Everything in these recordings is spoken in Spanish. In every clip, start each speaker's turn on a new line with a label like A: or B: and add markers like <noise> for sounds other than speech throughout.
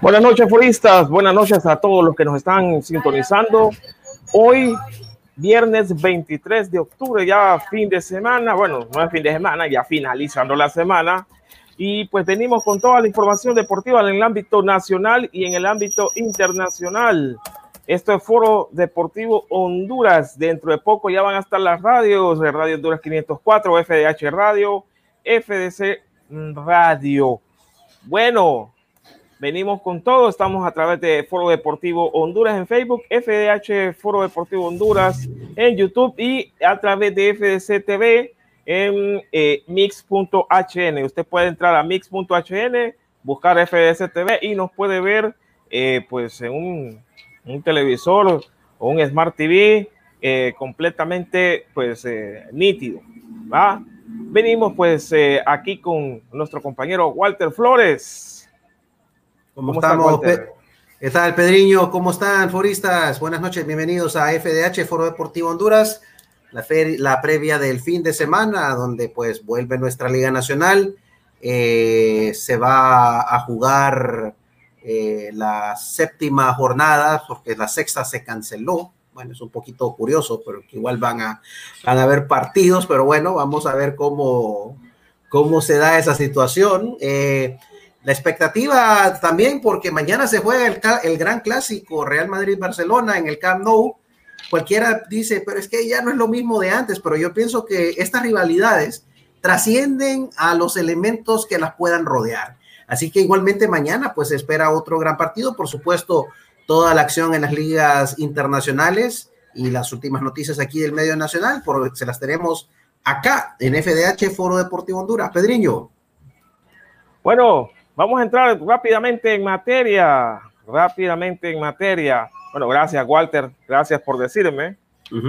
A: Buenas noches, furistas. Buenas noches a todos los que nos están sintonizando. Hoy, viernes 23 de octubre, ya fin de semana. Bueno, no es fin de semana, ya finalizando la semana. Y pues venimos con toda la información deportiva en el ámbito nacional y en el ámbito internacional. Esto es Foro Deportivo Honduras. Dentro de poco ya van a estar las radios, Radio Honduras 504, FDH Radio, FDC Radio. Bueno, venimos con todo. Estamos a través de Foro Deportivo Honduras en Facebook, FDH Foro Deportivo Honduras en YouTube y a través de FDC TV en eh, mix.hn. Usted puede entrar a mix.hn, buscar FDC TV y nos puede ver eh, pues en un televisor o un Smart TV eh, completamente pues eh, nítido. ¿va? Venimos pues eh, aquí con nuestro compañero Walter Flores.
B: ¿Cómo, estamos? ¿Qué tal, Pedriño? ¿Cómo están, foristas? Buenas noches, bienvenidos a FDH, Foro Deportivo Honduras, la, la previa del fin de semana, donde pues vuelve nuestra Liga Nacional. se va a jugar eh, la séptima jornada, porque la sexta se canceló. Bueno, es un poquito curioso, pero que igual van a, a haber partidos, pero bueno, vamos a ver cómo, cómo se da esa situación. Eh, la expectativa también, porque mañana se juega el, el gran clásico Real Madrid-Barcelona en el Camp Nou. Cualquiera dice, pero es que ya no es lo mismo de antes, pero yo pienso que estas rivalidades trascienden a los elementos que las puedan rodear. Así que igualmente mañana pues espera otro gran partido, por supuesto, toda la acción en las ligas internacionales y las últimas noticias aquí del medio nacional, por, se las tenemos acá en FDH Foro Deportivo Honduras. Pedriño.
A: Bueno, vamos a entrar rápidamente en materia, rápidamente en materia. Bueno, gracias Walter, gracias por decirme.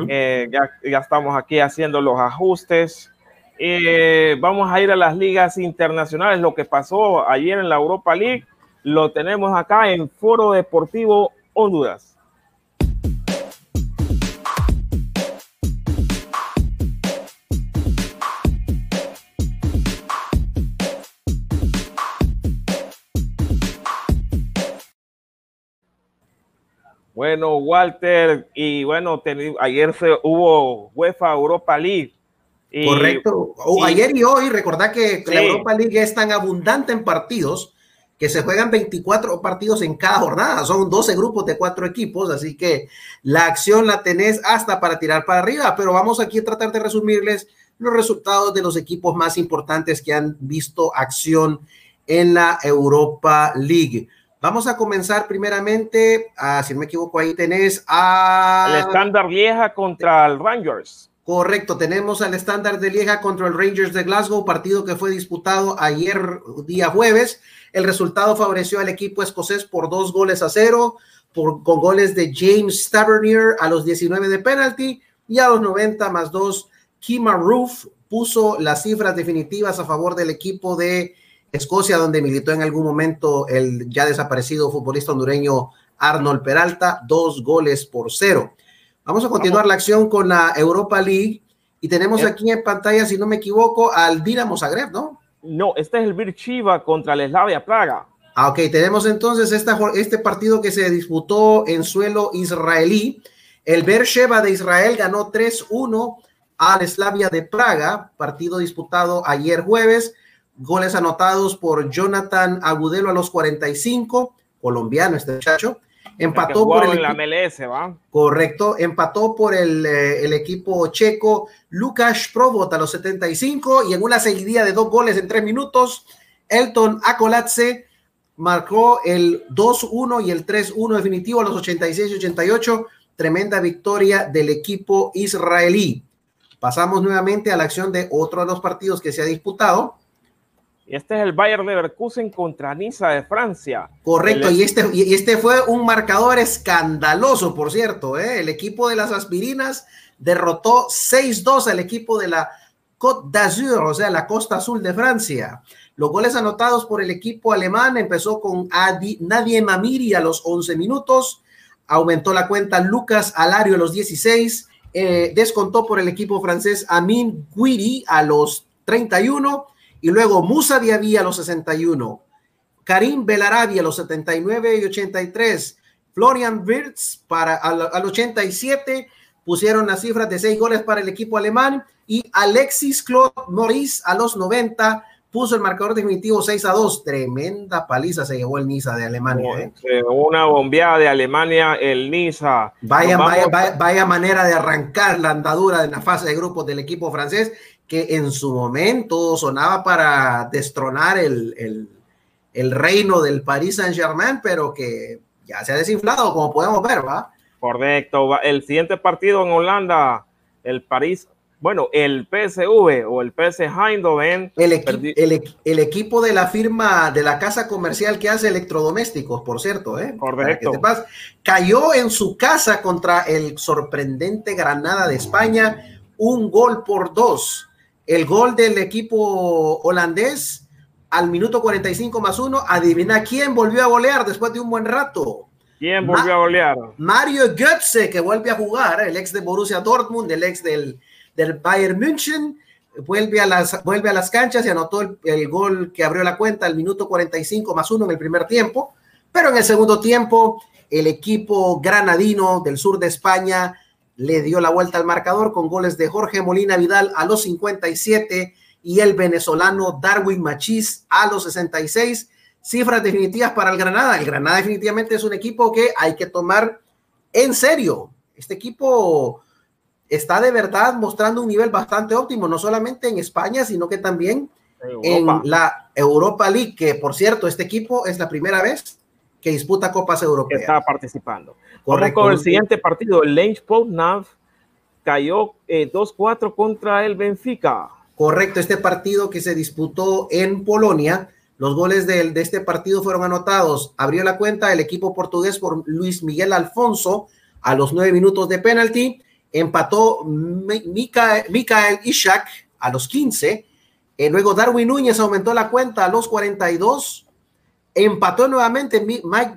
A: Eh, ya, ya estamos aquí haciendo los ajustes eh, vamos a ir a las ligas internacionales. Lo que pasó ayer en la Europa League lo tenemos acá en Foro Deportivo Honduras. Bueno, Walter, y bueno, ayer se, hubo UEFA Europa League
B: Correcto. ayer y hoy, recordad que la Europa League es tan abundante en partidos que se juegan 24 partidos en cada jornada. Son 12 grupos de cuatro equipos, así que la acción la tenés hasta para tirar para arriba. Pero vamos aquí a tratar de resumirles los resultados de los equipos más importantes que han visto acción en la Europa League. Vamos a comenzar primeramente, a, si no me equivoco, ahí tenés a...
A: El estándar vieja contra el Rangers.
B: Correcto, tenemos al estándar de Lieja contra el Rangers de Glasgow, partido que fue disputado ayer día jueves. El resultado favoreció al equipo escocés por dos goles a cero, por, con goles de James Stavernier a los 19 de penalty y a los 90 más dos, Kima Roof puso las cifras definitivas a favor del equipo de Escocia, donde militó en algún momento el ya desaparecido futbolista hondureño Arnold Peralta, dos goles por cero. Vamos a continuar la acción con la Europa League y tenemos aquí en pantalla, si no me equivoco, al Dinamo Zagreb, ¿no?
A: No, este es el Virchiva contra el Slavia Praga.
B: Ah, ok, tenemos entonces esta, este partido que se disputó en suelo israelí. El Beersheba de Israel ganó 3-1 al Slavia de Praga, partido disputado ayer jueves. Goles anotados por Jonathan Agudelo a los 45, colombiano este muchacho. Empató por el
A: la MLS, ¿va?
B: Correcto, empató por el, eh, el, equipo checo Lukas Provot a los 75 y en una seguidilla de dos goles en tres minutos, Elton Akolatze marcó el 2-1 y el 3-1 definitivo a los 86 y 88. Tremenda victoria del equipo israelí. Pasamos nuevamente a la acción de otro de los partidos que se ha disputado.
A: Este es el Bayern Leverkusen contra Niza de Francia.
B: Correcto, y este, y este fue un marcador escandaloso, por cierto. ¿eh? El equipo de las aspirinas derrotó 6-2 al equipo de la Côte d'Azur, o sea, la costa azul de Francia. Los goles anotados por el equipo alemán empezó con Adi, Nadie Mamiri a los 11 minutos, aumentó la cuenta Lucas Alario a los 16, eh, descontó por el equipo francés Amin Guiri a los 31 y luego Musa Diaby a los 61, Karim Belarabi a los 79 y 83, Florian Wirtz para al, al 87 pusieron las cifras de seis goles para el equipo alemán y Alexis Claude Maurice a los 90 puso el marcador definitivo 6 a 2. Tremenda paliza se llevó el Niza de Alemania.
A: ¿eh? Una bombeada de Alemania, el Niza.
B: Vaya, vaya, vaya, manera de arrancar la andadura en la fase de grupos del equipo francés, que en su momento sonaba para destronar el, el, el reino del Paris Saint-Germain, pero que ya se ha desinflado, como podemos ver, ¿va?
A: Correcto. El siguiente partido en Holanda, el París, bueno, el PSV o el PS Eindhoven.
B: El, el, el, equipo de la firma de la casa comercial que hace electrodomésticos, por cierto, ¿eh?
A: Correcto.
B: cayó en su casa contra el sorprendente Granada de España, un gol por dos. El gol del equipo holandés al minuto 45 más uno. Adivina quién volvió a golear después de un buen rato.
A: ¿Quién volvió a golear?
B: Mario Götze, que vuelve a jugar, el ex de Borussia Dortmund, el ex del, del Bayern München, vuelve a las, vuelve a las canchas y anotó el, el, gol que abrió la cuenta al minuto 45 más uno en el primer tiempo, pero en el segundo tiempo el equipo granadino del sur de España le dio la vuelta al marcador con goles de Jorge Molina Vidal a los 57 y el venezolano Darwin Machís a los 66 cifras definitivas para el Granada. El Granada definitivamente es un equipo que hay que tomar en serio. Este equipo está de verdad mostrando un nivel bastante óptimo, no solamente en España, sino que también en la Europa League, que por cierto, este equipo es la primera vez que disputa Copas Europeas.
A: Está participando. Correcto. Con el siguiente partido, el Lens Nav cayó 2-4 eh, contra el Benfica.
B: Correcto, este partido que se disputó en Polonia los goles de, de, este partido fueron anotados. Abrió la cuenta el equipo portugués por Luis Miguel Alfonso a los nueve minutos de penalti. Empató Mikael, Mikael Ishak a los 15. Eh, luego Darwin Núñez aumentó la cuenta a los 42. Empató nuevamente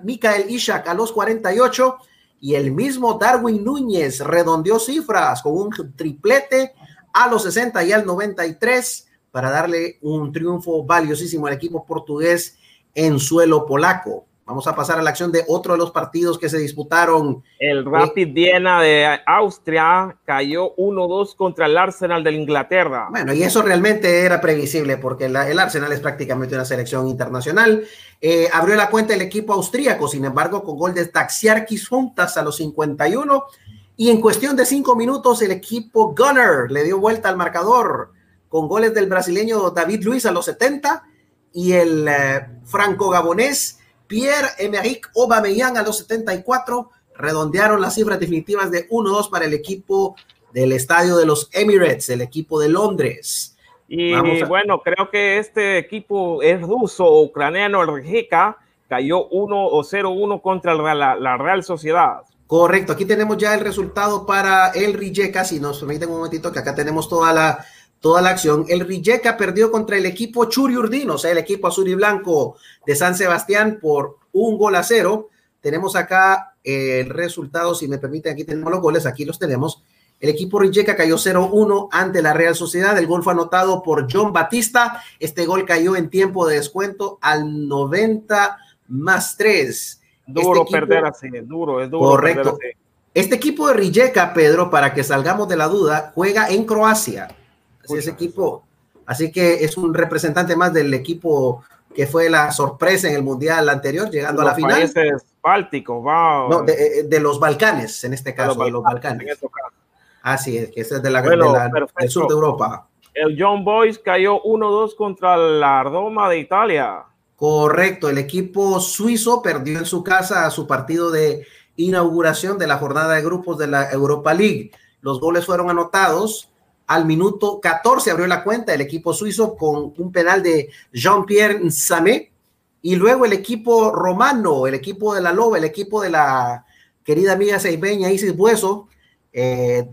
B: Mikael Ishak a los 48. Y el mismo Darwin Núñez redondeó cifras con un triplete a los 60 y al 93 para darle un triunfo valiosísimo al equipo portugués en suelo polaco. Vamos a pasar a la acción de otro de los partidos que se disputaron.
A: El Rapid Viena de Austria cayó 1-2 contra el Arsenal de Inglaterra.
B: Bueno, y eso realmente era previsible porque la, el Arsenal es prácticamente una selección internacional. Eh, abrió la cuenta el equipo austríaco, sin embargo, con gol de Taxiarquis Juntas a los 51. Y en cuestión de cinco minutos, el equipo Gunner le dio vuelta al marcador con goles del brasileño David Luis a los 70 y el eh, franco-gabonés Pierre-Emerick Aubameyang a los 74 redondearon las cifras definitivas de 1-2 para el equipo del estadio de los Emirates, el equipo de Londres.
A: Y bueno, creo que este equipo es ruso, ucraniano, el Rijeka, cayó 1 o 0-1 contra la, la, Real Sociedad.
B: Correcto, aquí tenemos ya el resultado para el Rijeka, si nos permiten un momentito que acá tenemos toda la toda la acción. El Rijeka perdió contra el equipo Churiurdino, o sea, el equipo azul y blanco de San Sebastián por un gol a cero. Tenemos acá el resultado, si me permiten, aquí tenemos los goles, aquí los tenemos. El equipo Rijeka cayó 0-1 ante la Real Sociedad. El gol fue anotado por John Batista. Este gol cayó en tiempo de descuento al 90 más 3.
A: Duro este perder así, duro, es duro.
B: Correcto. Este equipo de Rijeka, Pedro, para que salgamos de la duda, juega en Croacia. Así ese equipo. Así que es un representante más del equipo que fue la sorpresa en el mundial anterior, llegando
A: los
B: a la final.
A: Países bálticos, wow.
B: No, de, de, los Balcanes, en este caso, de los Balcanes. Así es, que ese es de la,
A: bueno,
B: de la del sur de Europa.
A: El John Boys cayó 1-2 contra la Roma de Italia.
B: Correcto, el equipo suizo perdió en su casa su partido de inauguración de la jornada de grupos de la Europa League. Los goles fueron anotados al minuto 14 abrió la cuenta el equipo suizo con un penal de Jean-Pierre Samé. Y luego el equipo romano, el equipo de la Loba, el equipo de la querida amiga seibeña Isis Bueso, eh,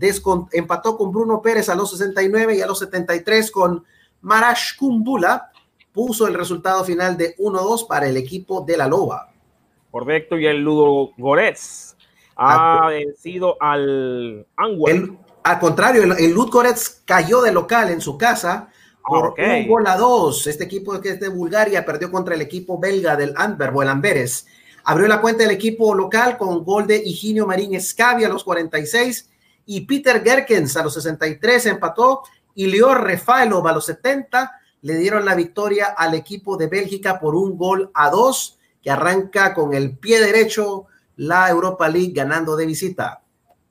B: empató con Bruno Pérez a los 69 y a los 73 con Marash Kumbula. Puso el resultado final de 1-2 para el equipo de la Loba.
A: Correcto, y el Ludo Goretz ha vencido al
B: Anguel. Al contrario, el, el cayó de local en su casa por un gol a dos. Este equipo que es de Bulgaria perdió contra el equipo belga del Antwerp o el Amberes. Abrió la cuenta del equipo local con gol de Higinio Marín Escavia a los 46 y Peter Gerkens a los 63 empató y Lior Refaelov a los 70 le dieron la victoria al equipo de Bélgica por un gol a dos que arranca con el pie derecho la Europa League ganando de visita.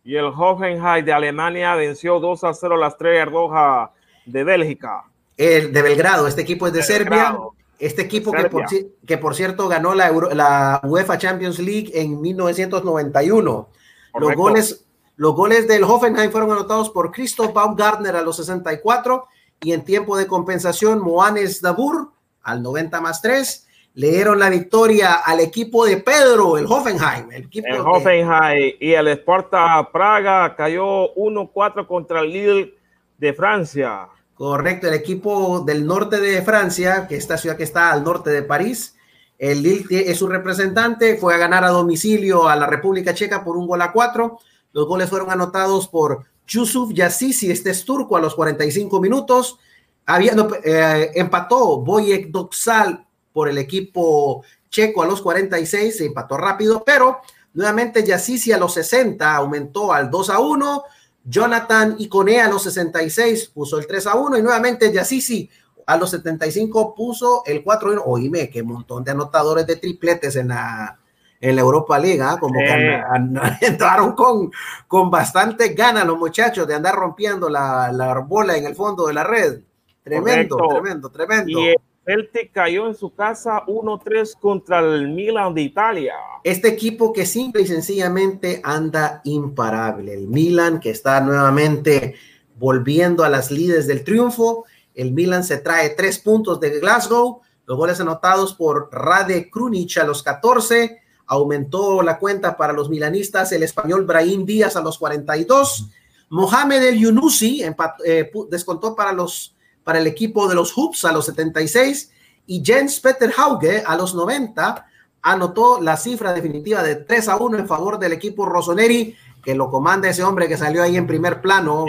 A: Y el Hoffenheim de Alemania venció 2 a 0 la Estrella Roja de Bélgica.
B: El de Belgrado, este equipo es de, Serbia. Este equipo que por, que por, cierto ganó la, la, UEFA Champions League en 1991. Los goles, los goles del Hoffenheim fueron anotados por Christoph Baumgartner a los 64 y en tiempo de compensación Moanes Dabur al 90 más 3 le dieron la victoria al equipo de Pedro, el Hoffenheim.
A: El, equipo Hoffenheim y el Sparta Praga cayó 1-4 contra el Lille de Francia.
B: Correcto, el equipo del norte de Francia, que esta ciudad que está al norte de París, el Lille es su representante, fue a ganar a domicilio a la República Checa por un gol a cuatro. Los goles fueron anotados por Yusuf Yassisi, este es turco, a los 45 minutos. Había, eh, empató Boyek Doxal por el equipo checo a los 46, se empató rápido, pero nuevamente Yassisi a los 60 aumentó al 2 a 1. Jonathan Icone a los 66 puso el 3 a 1 y nuevamente Yassisi a los 75 puso el 4 a 1. Oíme, qué montón de anotadores de tripletes en la, en la Europa Liga, ¿ah? como que <laughs> entraron con, con bastante ganas los muchachos de andar rompiendo la, la bola en el fondo de la red. Tremendo, tremendo, tremendo.
A: Celtic cayó en su casa 1-3 contra el Milan de Italia.
B: Este equipo que simple y sencillamente anda imparable. El Milan que está nuevamente volviendo a las lides del triunfo. El Milan se trae tres puntos de Glasgow. Los goles anotados por Rade Krunic a los 14. Aumentó la cuenta para los milanistas el español Brahim Díaz a los 42. Mohamed El Yunusi eh, descontó para los para el equipo de los Hoops a los 76 y Jens Peter Hauge a los 90 anotó la cifra definitiva de 3 a 1 en favor del equipo Rossoneri, que lo comanda ese hombre que salió ahí en primer plano.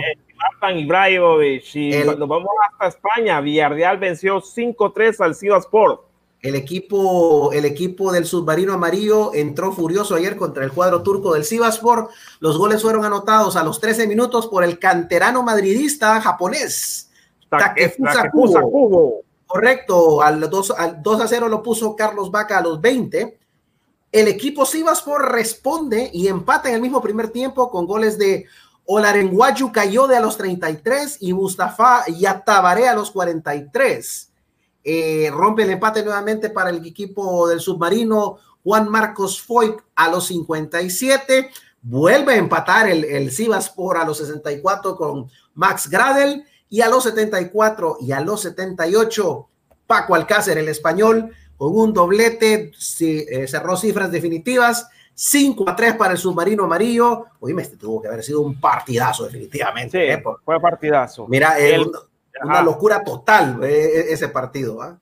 A: Martin Ibrahimovic, y nos vamos hasta España, Villarreal venció 5-3 al Sport.
B: El equipo, el equipo del submarino amarillo entró furioso ayer contra el cuadro turco del Sivaspor. Los goles fueron anotados a los 13 minutos por el canterano madridista japonés Takefusa Kubo. Correcto, al 2, al 2 a 0 lo puso Carlos Vaca a los 20. El equipo Sivaspor responde y empata en el mismo primer tiempo con goles de Olarenguayu Cayode a los 33 y Mustafa Yatabaré a los 43. Eh, rompe el empate nuevamente para el equipo del submarino Juan Marcos Foy a los 57. Vuelve a empatar el, el Sivaspor a los 64 con Max Gradel y a los 74 y a los 78, Paco Alcácer, el español, con un doblete, eh, cerró cifras definitivas. 5 a 3 para el submarino amarillo. Oye, este tuvo que haber sido un partidazo, definitivamente.
A: Sí, ¿eh? fue partidazo.
B: Mira, una locura total eh, ese partido. ¿ah?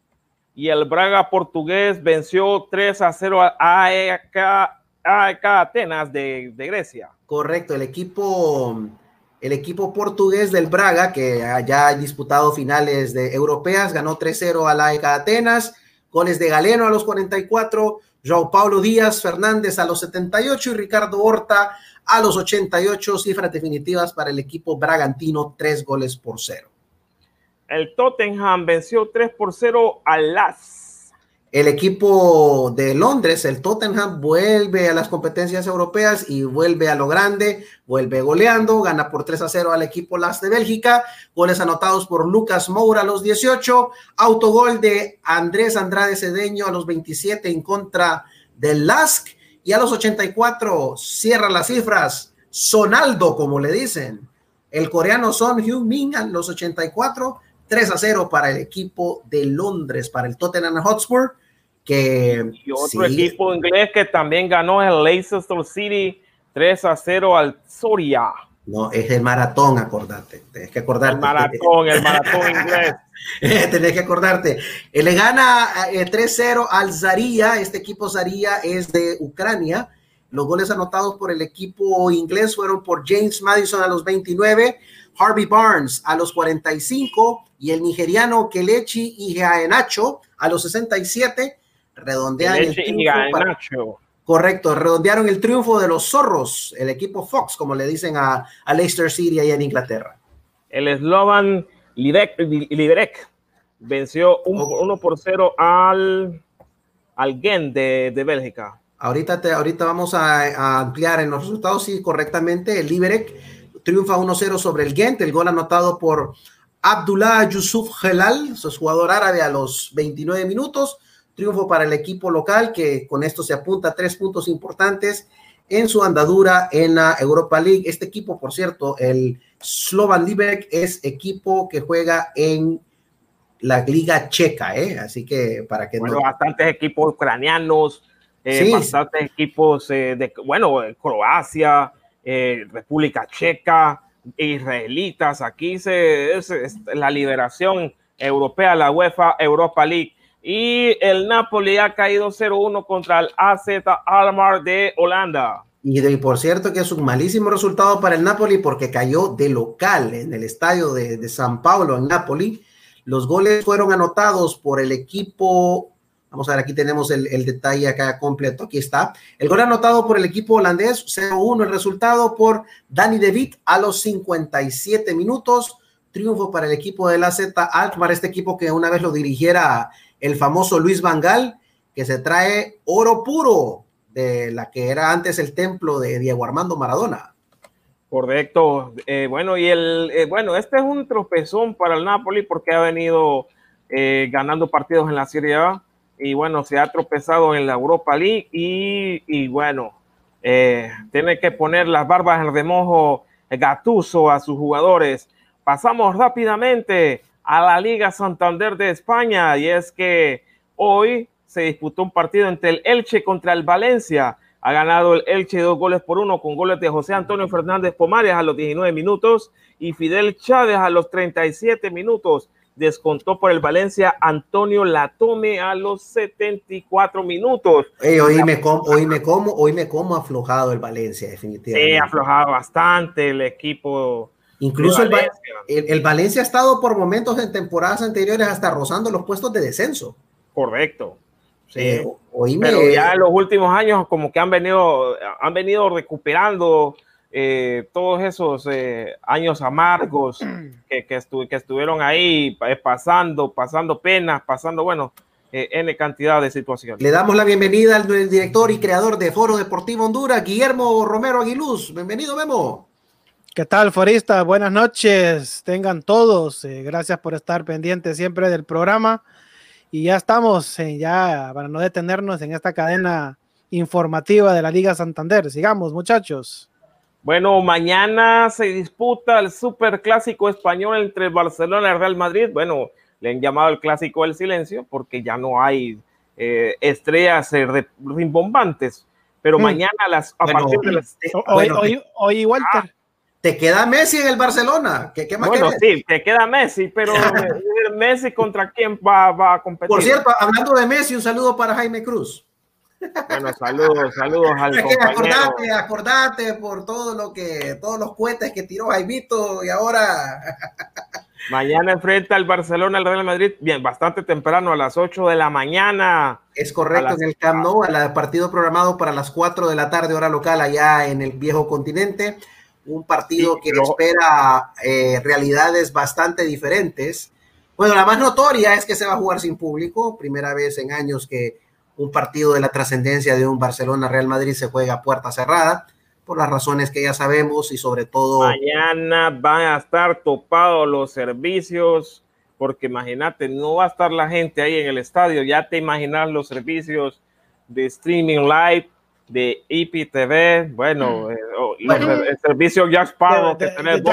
A: Y el Braga portugués venció 3 a 0 a AEK, AEK Atenas de, de Grecia.
B: Correcto, el equipo el equipo portugués del Braga, que ya ha disputado finales de europeas, ganó 3-0 a la ECA Atenas, goles de Galeno a los 44, João Paulo Díaz Fernández a los 78 y Ricardo Horta a los 88, cifras definitivas para el equipo bragantino, tres goles por cero.
A: El Tottenham venció 3 por 0 al Las
B: el equipo de Londres, el Tottenham, vuelve a las competencias europeas y vuelve a lo grande, vuelve goleando, gana por 3 a 0 al equipo Las de Bélgica, goles anotados por Lucas Moura a los 18, autogol de Andrés Andrade Cedeño a los 27 en contra del Lask y a los 84 cierra las cifras, Sonaldo, como le dicen, el coreano Son Heung-min a los 84, 3 a 0 para el equipo de Londres, para el Tottenham Hotspur, que...
A: Y otro equipo inglés que también ganó el Leicester City 3 a 0 al Soria.
B: No, es el maratón, acordate. Tienes que acordarte.
A: El maratón, el maratón inglés. <laughs>
B: Tenés que acordarte. Eh, le gana 3-0 eh, al Zaria. Este equipo Zaria es de Ucrania. Los goles anotados por el equipo inglés fueron por James Madison a los 29, Harvey Barnes a los 45 y el nigeriano Kelechi Iheanacho a los 67. Redondean el triunfo Correcto, redondearon el triunfo de los zorros, el equipo Fox, como le dicen a, Leicester City ahí en Inglaterra.
A: El eslogan Liberec venció 1 por 0 al, al Gen de, de Bélgica.
B: Ahorita, te, ahorita vamos a, ampliar en los resultados, sí, correctamente. El Liberec triunfa 1-0 sobre el Gent, el gol anotado por Abdullah Yusuf Helal, su jugador árabe a los 29 minutos. Triunfo para el equipo local que con esto se apunta a tres puntos importantes en su andadura en la Europa League. Este equipo, por cierto, el Slovan Liberec es equipo que juega en la Liga Checa, ¿eh? Así que para que
A: bueno, bastantes equipos ucranianos, eh, bastantes equipos eh, de, bueno, Croacia, eh, República Checa, israelitas. Aquí se es, la liberación europea, la UEFA Europa League y el Napoli ha caído 0-1 contra el AZ Almar de Holanda.
B: Y, de, por cierto que es un malísimo resultado para el Napoli porque cayó de local en el estadio de, San Paulo en Napoli. Los goles fueron anotados por el equipo Vamos a ver, aquí tenemos el, detalle acá completo. Aquí está. El gol anotado por el equipo holandés, 0-1 el resultado por Dani De a los 57 minutos. Triunfo para el equipo de la Z este equipo que una vez lo dirigiera el famoso Luis Vangal, que se trae oro puro de la que era antes el templo de Diego Armando Maradona.
A: Correcto. Eh, bueno, y el eh, bueno, este es un tropezón para el Napoli porque ha venido eh, ganando partidos en la Serie A y bueno, se ha tropezado en la Europa League y, y bueno, tiene que poner las barbas en remojo Gatuso a sus jugadores. Pasamos rápidamente a la Liga Santander de España y es que hoy se disputó un partido entre el Elche contra el Valencia. Ha ganado el Elche dos goles por uno con goles de José Antonio Fernández Pomares a los 19 minutos y Fidel Chávez a los 37 minutos. Descontó por el Valencia Antonio Latome a los 74 minutos.
B: hoy, me como, hoy, me como, hoy me como aflojado el Valencia, definitivamente.
A: Sí, aflojado bastante el equipo
B: Incluso el Valencia. ha estado por momentos en temporadas anteriores hasta rozando los puestos de descenso.
A: Correcto. Sí. Pero ya en los últimos años como que han venido, han venido recuperando eh, todos esos eh, años amargos que, que, estuvieron ahí eh, pasando, pasando penas, pasando, bueno, N cantidad de situaciones.
B: Le damos la bienvenida al director y creador de Foro Deportivo Honduras, Guillermo Romero Aguiluz. Bienvenido, Memo.
C: ¿Qué tal, Forista? Buenas noches, tengan todos. Eh, gracias por estar pendientes siempre del programa. Y ya estamos, eh, ya para no detenernos en esta cadena informativa de la Liga Santander. Sigamos, muchachos.
A: Bueno, mañana se disputa el Super Clásico Español entre Barcelona y Real Madrid. Bueno, le han llamado el Clásico del Silencio porque ya no hay eh, estrellas rimbombantes. Pero mm. mañana a, las, a partir de las...
C: Hoy, hoy, hoy, Walter. Ah,
B: te queda Messi en el Barcelona. ¿Qué, qué
A: más bueno, sí, te queda Messi, pero <laughs> Messi contra quién va, a competir.
B: Por cierto, hablando de Messi, un saludo para Jaime Cruz.
A: Bueno, saludos, saludos al <laughs> compañero.
B: Acordate, acordate por todo lo que, todos los cohetes que tiró Jaimito y ahora. <laughs>
A: Mañana enfrenta al Barcelona al Real Madrid, bien, bastante temprano, a las 8 de la mañana.
B: Es correcto, en el Camp Nou, el partido programado para las 4 de la tarde, hora local, allá en el viejo continente un partido que espera eh, realidades bastante diferentes. Bueno, la más notoria es que se va a jugar sin público, primera vez en años que un partido de la trascendencia de un Barcelona-Real Madrid se juega a puerta cerrada, por las razones que ya sabemos y sobre todo...
A: Mañana van a estar topados los servicios, porque imagínate, no va a estar la gente ahí en el estadio, ya te imaginas los servicios de streaming live, de IPTV, bueno, mm. eh, el servicio Jack Sparrow que tenés <laughs> de,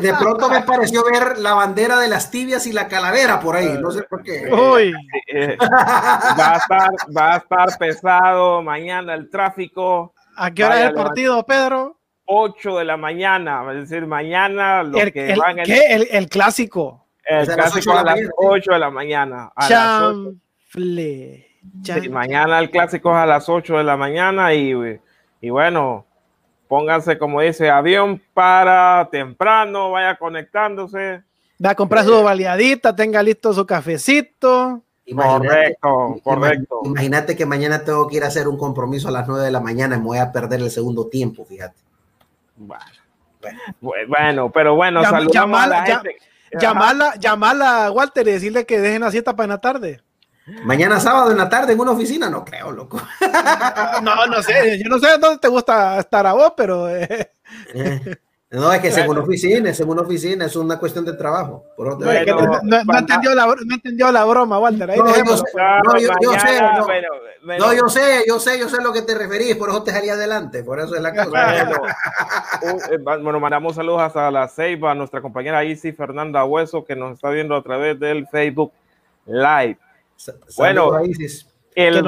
B: de, pronto me pareció ver la bandera de las tibias y la calavera por ahí, no sé por qué.
A: Uy. va, a estar, va a estar pesado mañana el tráfico.
C: ¿A qué hora es el partido, Pedro?
A: 8 de la mañana, es decir, mañana
C: los el, que van ¿qué? El, el, clásico.
A: El clásico a las 8 de la mañana.
C: Chamfle.
A: Sí, mañana el clásico es a las 8 de la mañana y, y bueno, pónganse como dice, avión para temprano, vaya conectándose.
C: Va a comprar su baleadita, tenga listo su cafecito.
A: correcto, correcto.
B: Imagínate que mañana tengo que ir a hacer un compromiso a las 9 de la mañana y me voy a perder el segundo tiempo, fíjate.
A: Bueno, pero bueno, saludamos a la gente.
C: Llamarla, llamarla, Walter, y decirle que dejen la siesta para en la tarde.
B: Mañana sábado en la tarde en una oficina, no creo, loco. <laughs>
C: No, no sé, yo no sé dónde te gusta estar a vos, pero. Eh.
B: Eh, no, es que una oficina, una oficina, es una cuestión de trabajo.
C: no, entendió la, no, entendió la, broma, Walter. Ahí
B: no, yo, yo, sé, no, yo sé, yo sé, yo sé lo que te referís, por eso te salí adelante, por eso es la cosa. <laughs>
A: Eh, bueno, mandamos saludos hasta la Ceiba, a nuestra compañera Isi Fernanda Hueso, que nos está viendo a través del Facebook Live. Bueno,
C: el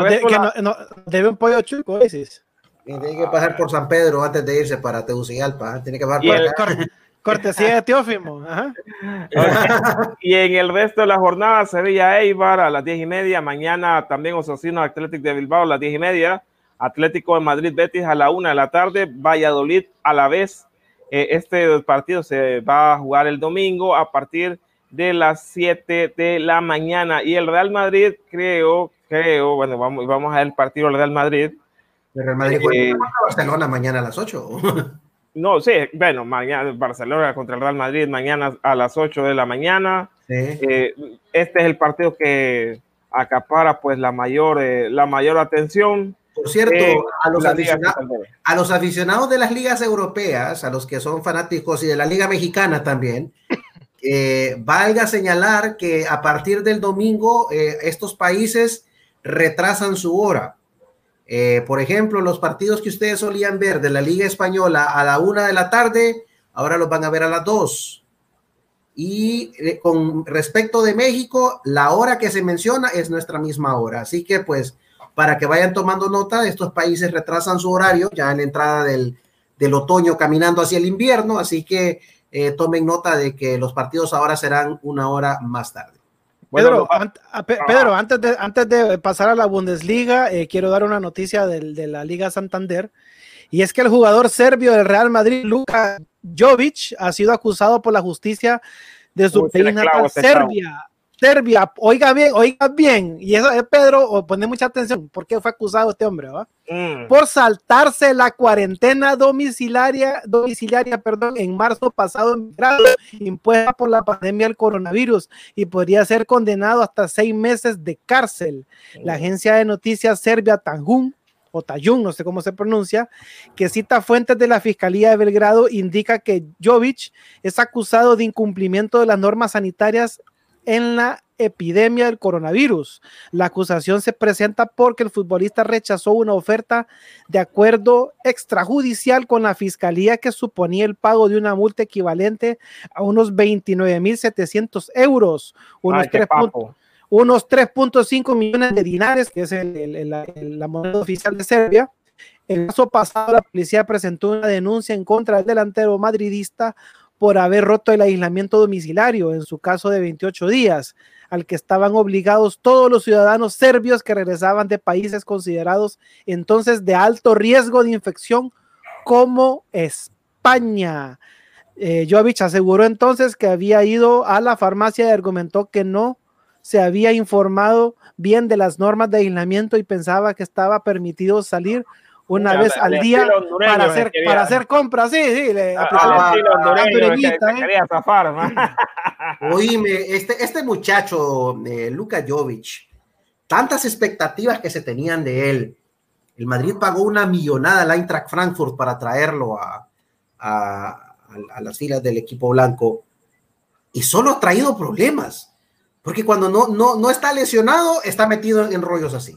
C: debe un pollo chuco, Isis.
B: Tiene que pasar por San Pedro antes de irse para Tegucigalpa. ¿eh? Tiene que pasar por
C: acá. cortesía de Teófimo. <laughs>
A: y en el resto de la jornada, Sevilla Eibar a las diez y media. Mañana también Osasuna Atlético de Bilbao a las diez y media. Atlético de Madrid Betis a la una de la tarde. Valladolid a la vez. Eh, este partido se va a jugar el domingo a partir de las 7 de la mañana. Y el Real Madrid, creo, creo, bueno, vamos, vamos a ver el partido del Real Madrid.
B: El Real Madrid eh, Barcelona mañana a las 8. <laughs>
A: no, sí, bueno, mañana Barcelona contra el Real Madrid mañana a las 8 de la mañana. Eh, este es el partido que acapara pues la mayor, eh, la mayor atención.
B: Por cierto, a, los a los aficionados de las ligas europeas, a los que son fanáticos y de la Liga Mexicana también, eh, valga señalar que a partir del domingo eh, estos países retrasan su hora. Eh, por ejemplo, los partidos que ustedes solían ver de la Liga Española a la una de la tarde, ahora los van a ver a las dos. Y con respecto de México, la hora que se menciona es nuestra misma hora. Así que pues para que vayan tomando nota, estos países retrasan su horario ya en la entrada del, del otoño caminando hacia el invierno. Así que eh, tomen nota de que los partidos ahora serán una hora más tarde.
C: Pedro, Pedro antes, de, antes de pasar a la Bundesliga, eh, quiero dar una noticia de, la Liga Santander. Y es que el jugador serbio del Real Madrid, Luka Jovic, ha sido acusado por la justicia de su país natal, Serbia, Serbia, oiga bien, oiga bien, y eso es Pedro, pone mucha atención, ¿por qué fue acusado este hombre? Mm. Por saltarse la cuarentena domiciliaria, domiciliaria, perdón, en marzo pasado en grado, impuesta por la pandemia del coronavirus y podría ser condenado hasta seis meses de cárcel. La mm. agencia de noticias serbia Tanjun o Tayun, no sé cómo se pronuncia, que cita fuentes de la Fiscalía de Belgrado, indica que Jovic es acusado de incumplimiento de las normas sanitarias en la epidemia del coronavirus. La acusación se presenta porque el futbolista rechazó una oferta de acuerdo extrajudicial con la fiscalía que suponía el pago de una multa equivalente a unos 29.700 euros, unos 3.5 millones de dinares, que es la moneda oficial de Serbia. El caso pasado, la policía presentó una denuncia en contra del delantero madridista por haber roto el aislamiento domiciliario, en su caso de 28 días, al que estaban obligados todos los ciudadanos serbios que regresaban de países considerados entonces de alto riesgo de infección como España. Eh, aseguró entonces que había ido a la farmacia y argumentó que no se había informado bien de las normas de aislamiento y pensaba que estaba permitido salir una vez al día para hacer, para hacer compras. Sí, sí, le
B: ah, quería zafar, <laughs> Oíme, este, este muchacho, eh, Luka Jovic, tantas expectativas que se tenían de él. El Madrid pagó una millonada al Eintracht Frankfurt para traerlo a, a, a las filas del equipo blanco y solo ha traído problemas. Porque cuando no, no, no está lesionado, está metido en rollos así.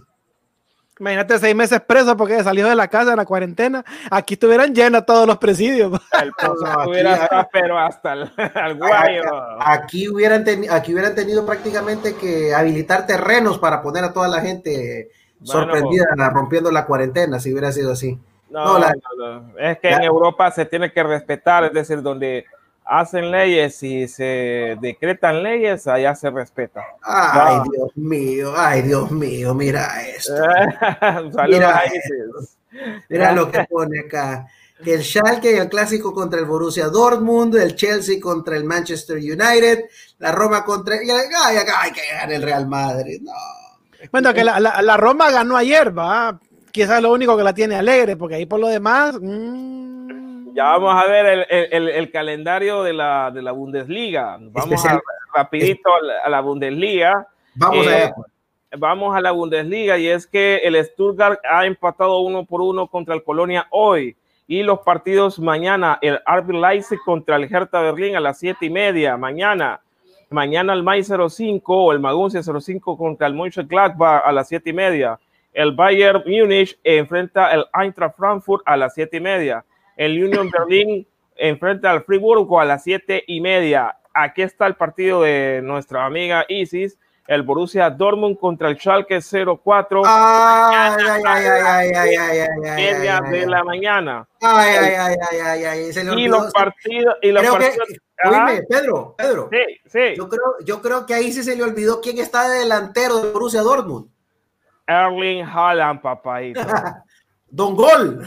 C: Imagínate seis meses preso porque salió de la casa en la cuarentena. Aquí estuvieran llenos todos los presidios.
A: El <laughs> estuviera pero hasta el, <laughs> guayo.
B: Aquí, hubieran aquí hubieran tenido prácticamente que habilitar terrenos para poner a toda la gente sorprendida rompiendo la cuarentena, si hubiera sido así.
A: No, es que en Europa se tiene que respetar, es decir, donde hacen leyes y se decretan leyes, allá se respeta.
B: Ay, Dios mío, ay, Dios mío, mira esto. <laughs> mira, mira lo que pone acá. Que el Schalke, el clásico contra el Borussia Dortmund, el Chelsea contra el Manchester United, la Roma contra... Ay, hay que ganar el Real Madrid. No.
C: Bueno, que la, la, Roma ganó ayer, va. Quizás es lo único que la tiene alegre, porque ahí por lo demás... Mmm
A: ya vamos a ver el, calendario de la, de la Bundesliga. Vamos a, rapidito a la, Bundesliga.
B: Vamos a
A: eh, Vamos a la Bundesliga y es que el Stuttgart ha empatado uno por uno contra el Colonia hoy. Y los partidos mañana, el RB Leipzig contra el Hertha Berlín a las siete y media, mañana, mañana el Mai 05 o el Maguncia 05 contra el Mönchengladbach a las siete y media, el Bayern Munich enfrenta el Eintracht Frankfurt a las siete y media, el Union Berlin enfrenta al Friburgo a las siete y media. Aquí está el partido de nuestra amiga Isis, el Borussia Dortmund contra el Schalke 04.
B: Ay, ay, ay, ay, ay, ay, ay,
A: de la mañana.
B: Ay, ay, ay, ay, ay, ay.
A: Y los partidos, y los partidos.
B: Oíme, Pedro, Pedro.
A: Sí, sí.
B: Yo creo, yo creo que ahí sí se le olvidó quién está de delantero de Borussia Dortmund.
A: Erling Haaland, papadito.
B: Don Gol.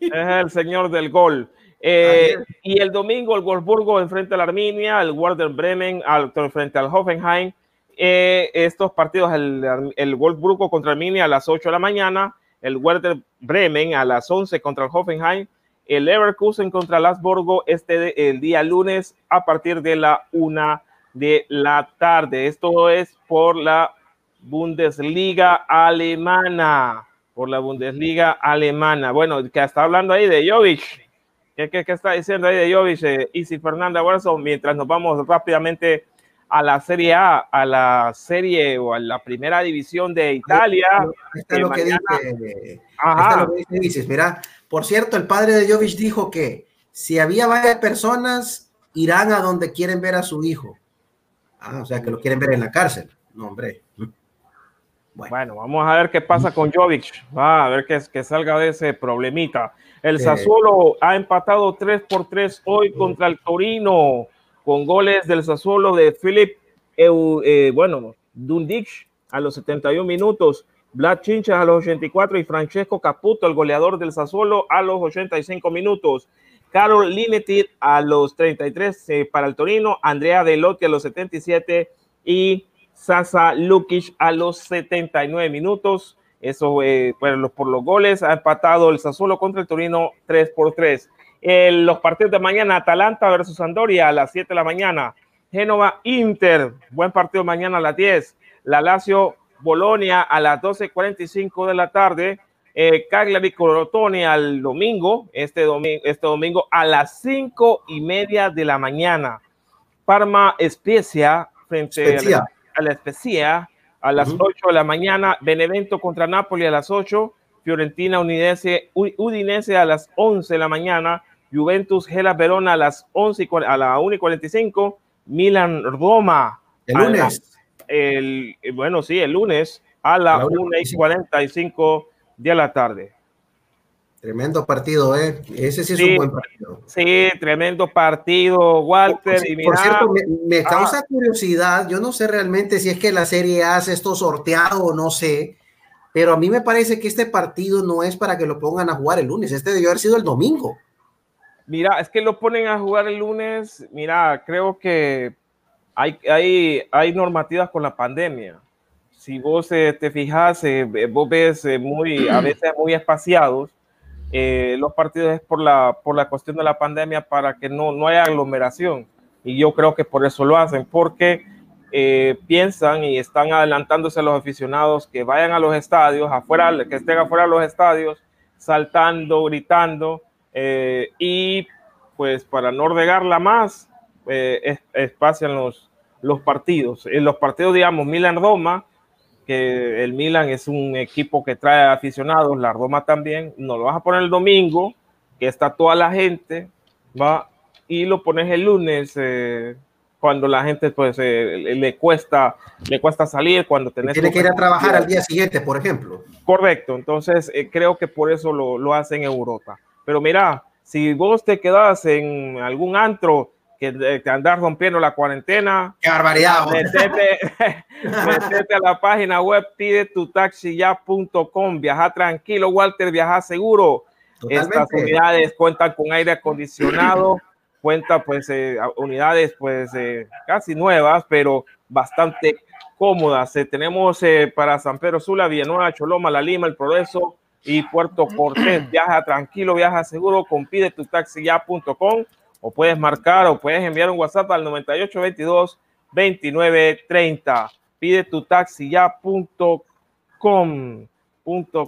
A: Es el señor del gol. Eh, y el domingo el Wolfsburgo enfrenta a la Arminia, el Werder Bremen al, frente al Hoffenheim. Eh, estos partidos, el, el Wolfsburgo contra Arminia a las 8 de la mañana, el Werder Bremen a las 11 contra el Hoffenheim, el Leverkusen contra el Asburgo este el día lunes a partir de la 1 de la tarde. Esto es por la Bundesliga alemana por la Bundesliga alemana. Bueno, que está hablando ahí de Jovic. ¿Qué, qué, qué está diciendo ahí de Jovic? Eh, Isi Fernanda Warson, mientras nos vamos rápidamente a la Serie A, a la serie o a la primera división de Italia.
B: Está lo, que dice, está lo que dice, Mira, por cierto, el padre de Jovic dijo que si había varias personas, irán a donde quieren ver a su hijo. Ah, o sea, que lo quieren ver en la cárcel. No, hombre.
A: Bueno. vamos a ver qué pasa con Jovic. Va a ver que, que salga de ese problemita. El Sassuolo ha empatado 3 por 3 hoy contra el Torino con goles del Sassuolo de Philip, eh, bueno, Dundich a los 71 minutos, Vlad Chinchas a los 84 y Francesco Caputo, el goleador del Sassuolo, a los 85 minutos. Carol Linetti a los 33 eh, para el Torino, Andrea Delotti a los 77 y Sasa Lukic a los 79 minutos. Eso eh, por los goles ha empatado el Sassuolo contra el Torino 3 por 3. los partidos de mañana, Atalanta versus Andoria a las 7 de la mañana. Génova Inter, buen partido mañana a las 10. La Lazio Bolonia a las 12.45 de la tarde. Eh, Cagliari Corotoni al domingo este, domingo, este domingo a las 5 y media de la mañana. Parma Especia frente a a la Especia a las 8 de la mañana, Benevento contra Napoli a las 8, Fiorentina Udinese, Udinese a las 11 de la mañana, Juventus Gela Verona a las 11 a la 1 y 45, Milan Roma.
B: El lunes.
A: el, bueno, sí, el lunes a la, la 1 y 45 de la tarde.
B: Tremendo partido, ¿eh? Ese sí es un buen partido.
A: Sí, tremendo partido, Walter.
B: Por, cierto, me, causa curiosidad, yo no sé realmente si es que la serie hace esto sorteado o no sé, pero a mí me parece que este partido no es para que lo pongan a jugar el lunes, este debió haber sido el domingo.
A: Mira, es que lo ponen a jugar el lunes, mira, creo que hay, hay, hay normativas con la pandemia. Si vos eh, te fijas, eh, vos ves eh, muy, a veces muy espaciados eh, los partidos es por la, por la cuestión de la pandemia para que no, no haya aglomeración. Y yo creo que por eso lo hacen, porque eh, piensan y están adelantándose a los aficionados que vayan a los estadios, afuera, que estén afuera de los estadios, saltando, gritando, eh, y pues para no regarla más, espacian los, los partidos. En los partidos, digamos, Milan-Roma, que el Milan es un equipo que trae aficionados, la Roma también, no lo vas a poner el domingo, que está toda la gente, va, y lo pones el lunes, eh, cuando la gente pues eh, le cuesta le cuesta salir cuando tenés
B: tiene que ir a trabajar al día siguiente por ejemplo.
A: Correcto entonces eh, creo que por eso lo, lo hacen en Europa. Pero mira si vos te quedas en algún antro que te andas rompiendo la cuarentena
B: qué barbaridad
A: metete, <laughs> metete a la página web pide tu taxi ya.com viaja tranquilo Walter viaja seguro Totalmente. estas unidades cuentan con aire acondicionado cuenta pues eh, unidades pues eh, casi nuevas, pero bastante cómodas. Eh, tenemos eh, para San Pedro Sula, Villanueva, Choloma, La Lima, El Progreso y Puerto Cortés. <clears throat> Viaja tranquilo, viaja seguro con pide tu taxi ya.com o puedes marcar o puedes enviar un WhatsApp al 9822 2930. Pide tu taxi ya.com.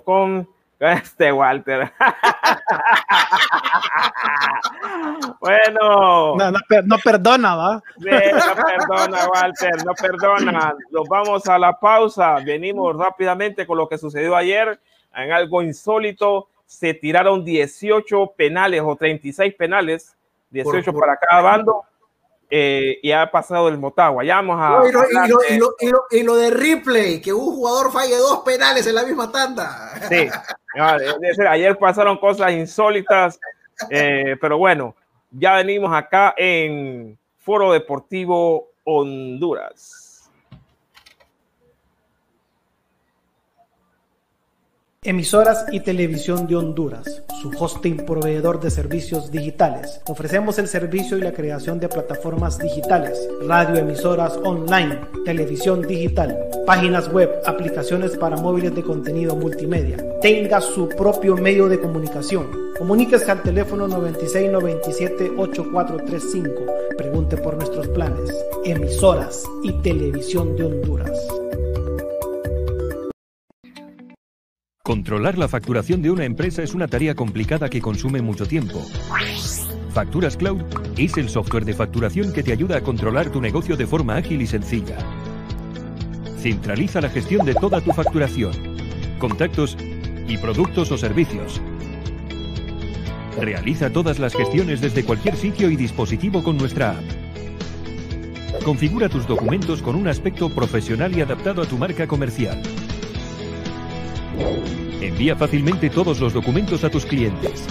A: .com <laughs> este Walter. <laughs> bueno.
C: No, no, no, perdona, ¿va?
A: Sí, no perdona, Walter, no perdona. Nos vamos a la pausa. Venimos rápidamente con lo que sucedió ayer en algo insólito. Se tiraron 18 penales o 36 penales, 18 por, por, para cada bando eh, y ha pasado el Motagua. Ya vamos a.
B: y, lo, y, lo, y, lo, y, lo, y, lo, de Ripley, que un jugador falle dos penales en la misma tanda.
A: Sí, ayer pasaron cosas insólitas, eh, pero bueno, ya venimos acá en Foro Deportivo Honduras.
D: Emisoras y Televisión de Honduras, su hosting proveedor de servicios digitales. Ofrecemos el servicio y la creación de plataformas digitales, radioemisoras online, televisión digital, páginas web, aplicaciones para móviles de contenido multimedia. Tenga su propio medio de comunicación. Comuníquese al teléfono 9697-8435. Pregunte por nuestros planes. Emisoras y Televisión de Honduras.
E: Controlar la facturación de una empresa es una tarea complicada que consume mucho tiempo. Facturas Cloud es el software de facturación que te ayuda a controlar tu negocio de forma ágil y sencilla. Centraliza la gestión de toda tu facturación, contactos y productos o servicios. Realiza todas las gestiones desde cualquier sitio y dispositivo con nuestra app. Configura tus documentos con un aspecto profesional y adaptado a tu marca comercial. Envía fácilmente todos los documentos a tus clientes.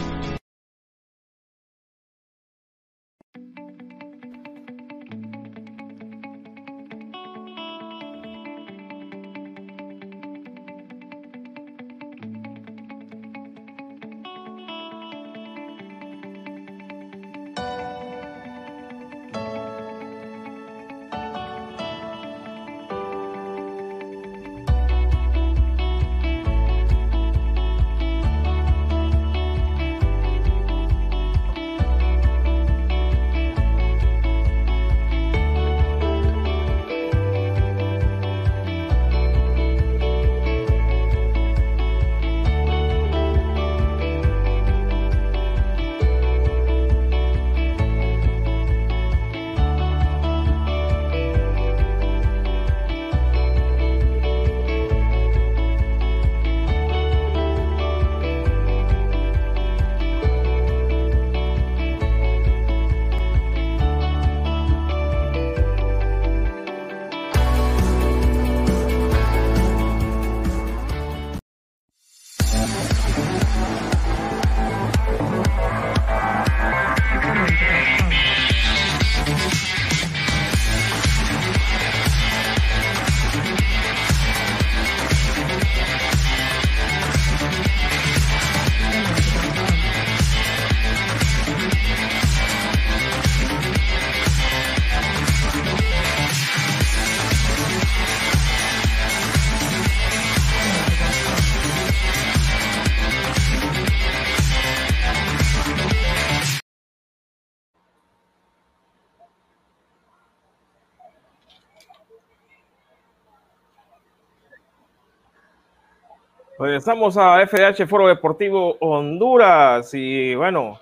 A: Regresamos a FDH Foro Deportivo Honduras y bueno,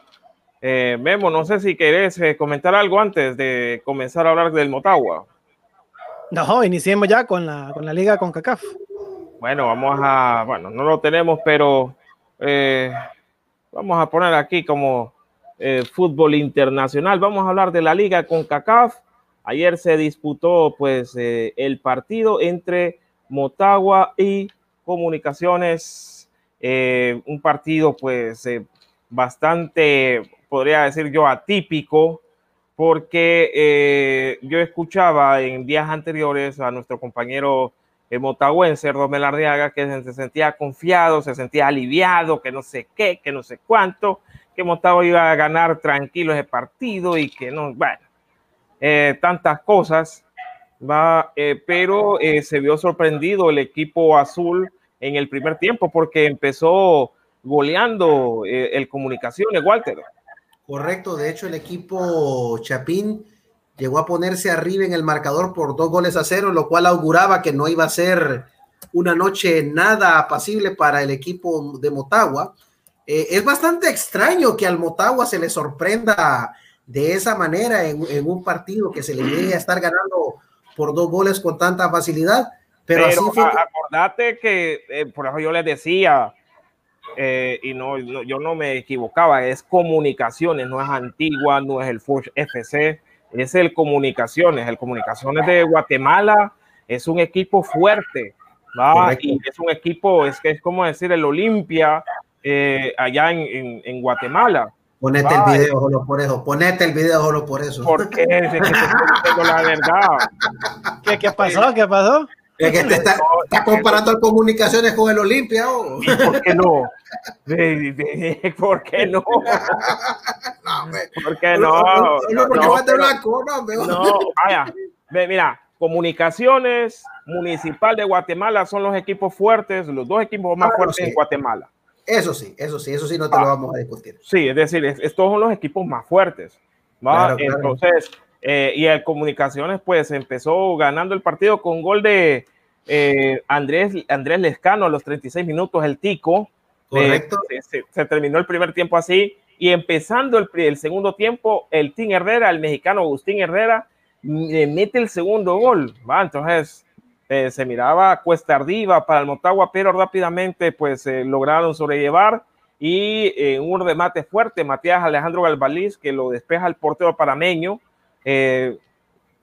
A: eh, Memo, no sé si querés eh, comentar algo antes de comenzar a hablar del Motagua.
C: No, iniciemos ya con la, con la liga con CACAF.
A: Bueno, vamos a, bueno, no lo tenemos, pero eh, vamos a poner aquí como eh, fútbol internacional. Vamos a hablar de la liga con CACAF. Ayer se disputó pues eh, el partido entre Motagua y Comunicaciones. un partido pues bastante, podría decir yo, atípico porque yo escuchaba en días anteriores a nuestro compañero el motahuense Romel Arriaga, que se sentía confiado, se sentía aliviado, que no sé qué, que no sé cuánto, que Motagua iba a ganar tranquilo ese partido y que no, bueno, eh, tantas cosas, va, eh, pero eh, se vio sorprendido el equipo azul en el primer tiempo porque empezó goleando el Comunicaciones, Walter.
B: Correcto, de hecho el equipo Chapín llegó a ponerse arriba en el marcador por dos goles a cero, lo cual auguraba que no iba a ser una noche nada apacible para el equipo de Motagua. Eh, es bastante extraño que al Motagua se le sorprenda de esa manera en, un partido que se le llegue a estar ganando por dos goles con tanta facilidad. Pero, así fue.
A: acordate que, eh, por ejemplo, yo les decía, eh, y no, yo no me equivocaba, es comunicaciones, no es antigua, no es el Forge FC es el Comunicaciones. El Comunicaciones de Guatemala es un equipo fuerte, Y es un equipo, es que es como decir el Olimpia eh, allá en, en, Guatemala.
B: Ponete el video solo por eso, ponete el video solo por eso.
A: Porque es, es, la verdad.
C: ¿Qué, ¿Qué pasó? ¿Qué pasó?
B: Es que te está, comparando las comunicaciones con el Olimpia.
A: ¿Por qué no? <laughs> ¿Por qué no? <laughs> ¿Por qué no? No, porque no, blanco, no, no, vaya, mira, comunicaciones municipal de Guatemala son los equipos fuertes, los dos equipos más fuertes en Guatemala.
B: Eso sí, eso sí, eso sí no te lo ah. vamos a discutir.
A: Sí, es decir, estos son los equipos más fuertes. Entonces, eh, y el Comunicaciones, pues empezó ganando el partido con gol de eh, Andrés, Andrés Lescano a los 36 minutos, el Tico.
B: Correcto.
A: se, terminó el primer tiempo así. Y empezando el, el segundo tiempo, el Team Herrera, el mexicano Agustín Herrera, mete el segundo gol. ¿va? Entonces eh, se miraba cuesta arriba para el Motagua, pero rápidamente pues lograron sobrellevar. Y un remate fuerte, Matías Alejandro Galvaliz, que lo despeja el portero parameño. Eh,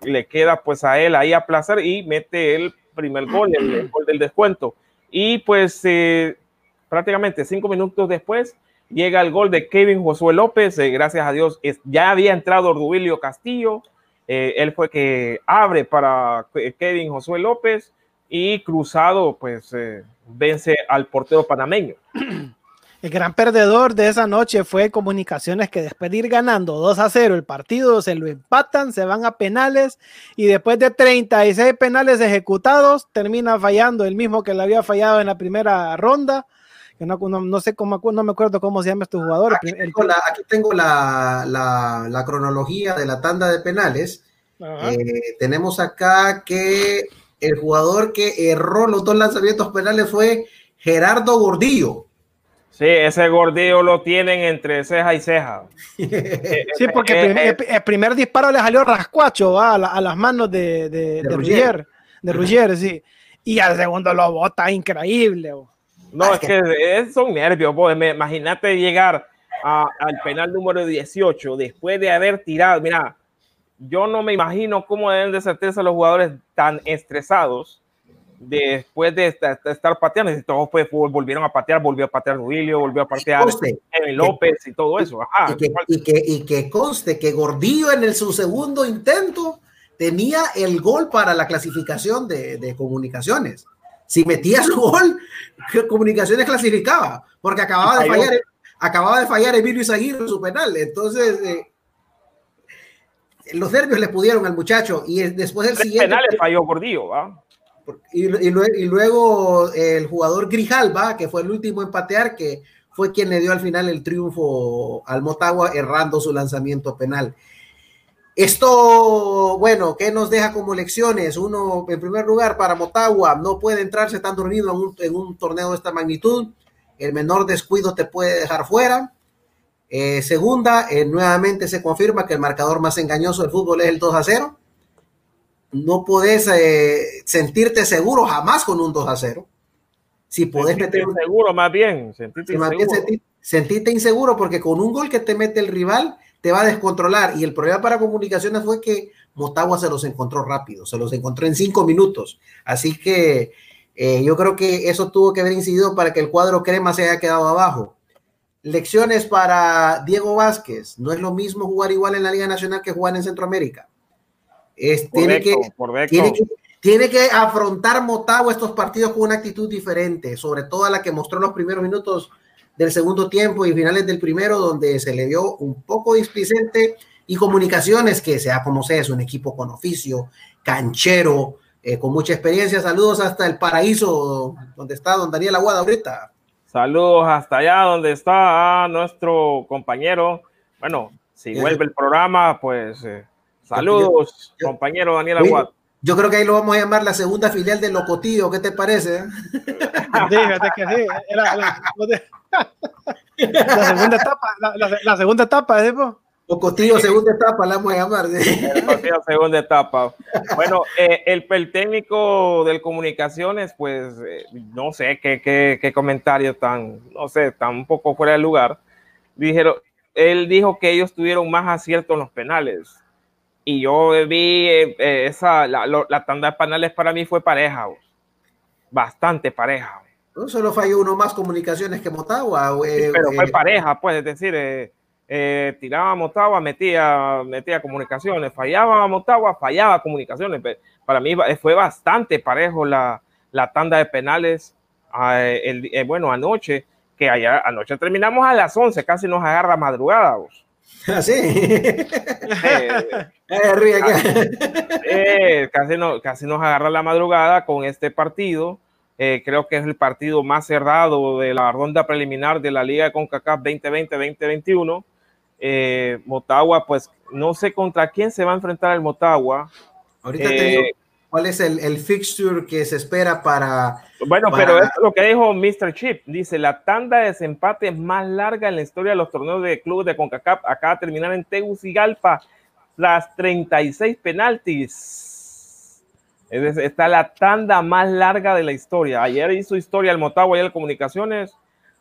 A: le queda pues a él ahí a placer y mete el primer gol, el, gol del descuento. Y pues eh, prácticamente cinco minutos después llega el gol de Kevin Josué López, eh, gracias a Dios ya había entrado Rubilio Castillo, él fue que abre para Kevin Josué López y cruzado pues vence al portero panameño.
C: El gran perdedor de esa noche fue Comunicaciones que después de ir ganando 2 a 0 el partido se lo empatan, se van a penales y después de 36 penales ejecutados termina fallando el mismo que le había fallado en la primera ronda. Que no, no, sé cómo, no me acuerdo cómo se llama este jugador.
B: Aquí tengo, la, la, cronología de la tanda de penales. Eh, tenemos acá que el jugador que erró los dos lanzamientos penales fue Gerardo Gordillo.
A: Sí, ese gordillo lo tienen entre ceja y ceja. <laughs>
C: sí, porque eh, el, primer disparo le salió rascuacho a, las manos de, de, de, de Ruggier, sí. Y al segundo lo bota increíble.
A: No, es que son nervios. Imagínate llegar al penal número 18 después de haber tirado. Mira, yo no me imagino cómo deben de sentirse los jugadores tan estresados después de estar, pateando, y todos pues, volvieron a patear, volvió a patear Rubilio, volvió a patear López y todo eso.
B: y, que, y, que, conste que Gordillo en el, su segundo intento tenía el gol para la clasificación de, comunicaciones. Si metía su gol, <laughs> comunicaciones clasificaba, porque acababa de fallar, acababa de fallar Emilio Izaguirre su penal. Entonces, eh, los nervios le pudieron al muchacho y después del siguiente.
A: penales falló Gordillo, ¿va?
B: Y, luego el jugador Grijalba, que fue el último en patear, que fue quien le dio al final el triunfo al Motagua, errando su lanzamiento penal. Esto, bueno, ¿qué nos deja como lecciones? Uno, en primer lugar, para Motagua, no puede entrarse tan dormido en un, torneo de esta magnitud. El menor descuido te puede dejar fuera. Eh, segunda, eh, nuevamente se confirma que el marcador más engañoso del fútbol es el 2 a 0 no puedes eh, sentirte seguro jamás con un 2 a 0. si podés meter un...
A: Seguro, más bien, sentite
B: más
A: inseguro.
B: bien senti- sentite inseguro porque con un gol que te mete el rival te va a descontrolar. Y el problema para comunicaciones fue que Motagua se los encontró rápido, se los encontró en cinco minutos. Así que eh, yo creo que eso tuvo que haber incidido para que el cuadro crema se haya quedado abajo. Lecciones para Diego Vázquez. No es lo mismo jugar igual en la Liga Nacional que jugar en Centroamérica. Es, tiene, que,
A: Correcto,
B: tiene, que, tiene que afrontar Motagua estos partidos con una actitud diferente, sobre todo a la que mostró en los primeros minutos del segundo tiempo y finales del primero, donde se le vio un poco displicente y comunicaciones, que sea como sea, es un equipo con oficio, canchero, eh, con mucha experiencia. Saludos hasta el paraíso, donde está don Daniel Aguada ahorita.
A: Saludos hasta allá donde está nuestro compañero. Bueno, si vuelve el programa, pues eh, saludos,
B: yo-
A: compañero Daniel Aguad.
B: Yo creo que ahí lo vamos a llamar la segunda filial de Locotillo, ¿qué te parece?
C: Sí, fíjate que sí. Era la, la segunda etapa, la, la- la segunda etapa, ¿sí, po?
B: Locotillo, segunda etapa, la vamos a llamar. sí.
A: Partido segunda etapa. Bueno, eh, el, el técnico del comunicaciones, pues eh, no sé qué, qué, qué comentarios tan, no sé, tan un poco fuera de lugar. Dijeron, él dijo que ellos tuvieron más acierto en los penales. Y yo vi eh, eh, esa, la, lo- la tanda de penales para mí fue pareja, vos. bastante pareja.
B: No solo falló uno más comunicaciones que Motagua. güey,
A: pero fue
B: eh,
A: pareja, pues, es decir, eh, eh, tiraba a Motagua, metía, metía comunicaciones, fallaba a Motagua, fallaba comunicaciones. Para mí fue bastante parejo la, la tanda de penales. ah, el- eh, bueno, anoche, que allá, anoche terminamos a las 11, casi nos agarra madrugada. vos. <laughs>
B: Así. <laughs>
A: Eh,
B: Eh, ríe acá.
A: eh, casi, no, casi nos agarra la madrugada con este partido. Eh, creo que es el partido más cerrado de la ronda preliminar de la Liga de CONCACAF 2020-2021. Eh, Motagua, pues no sé contra quién se va a enfrentar el Motagua.
B: Ahorita te
A: Eh,
B: digo cuál es el, el fixture que se espera para.
A: Bueno,
B: Para-
A: pero es lo que dijo Mr. Chip. Dice, la tanda de desempate más larga en la historia de los torneos de clubes de CONCACAF acaba de terminar en Tegucigalpa, las 36 penaltis. Es Está la tanda más larga de la historia. Ayer hizo historia el Motagua y el Comunicaciones,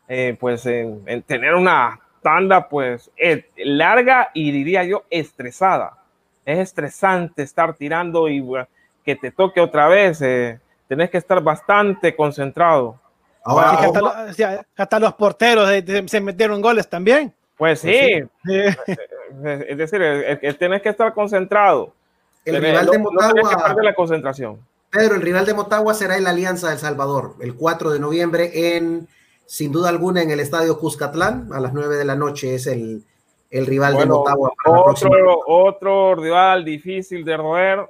A: eh, pues en, en tener una tanda pues eh, larga y diría yo estresada. Es estresante estar tirando y bueno, que te toque otra vez. eh, tenés que estar bastante concentrado.
B: Ahora,
C: que hasta, lo- o sea, hasta los porteros eh, se- se metieron goles también.
A: Pues sí,
C: Sí.
A: es es decir, es- es- tenés que estar concentrado.
B: el
A: Tenés-
B: rival de
A: no tenés que
B: Motagua.
A: perder la concentración.
B: Pedro, el rival de Motagua será el Alianza del Salvador, el 4 de noviembre, en, sin duda alguna, en el estadio Cuscatlán, a las 9 de la noche es el, el rival de Motagua. para la
A: otro, otro rival difícil de roer.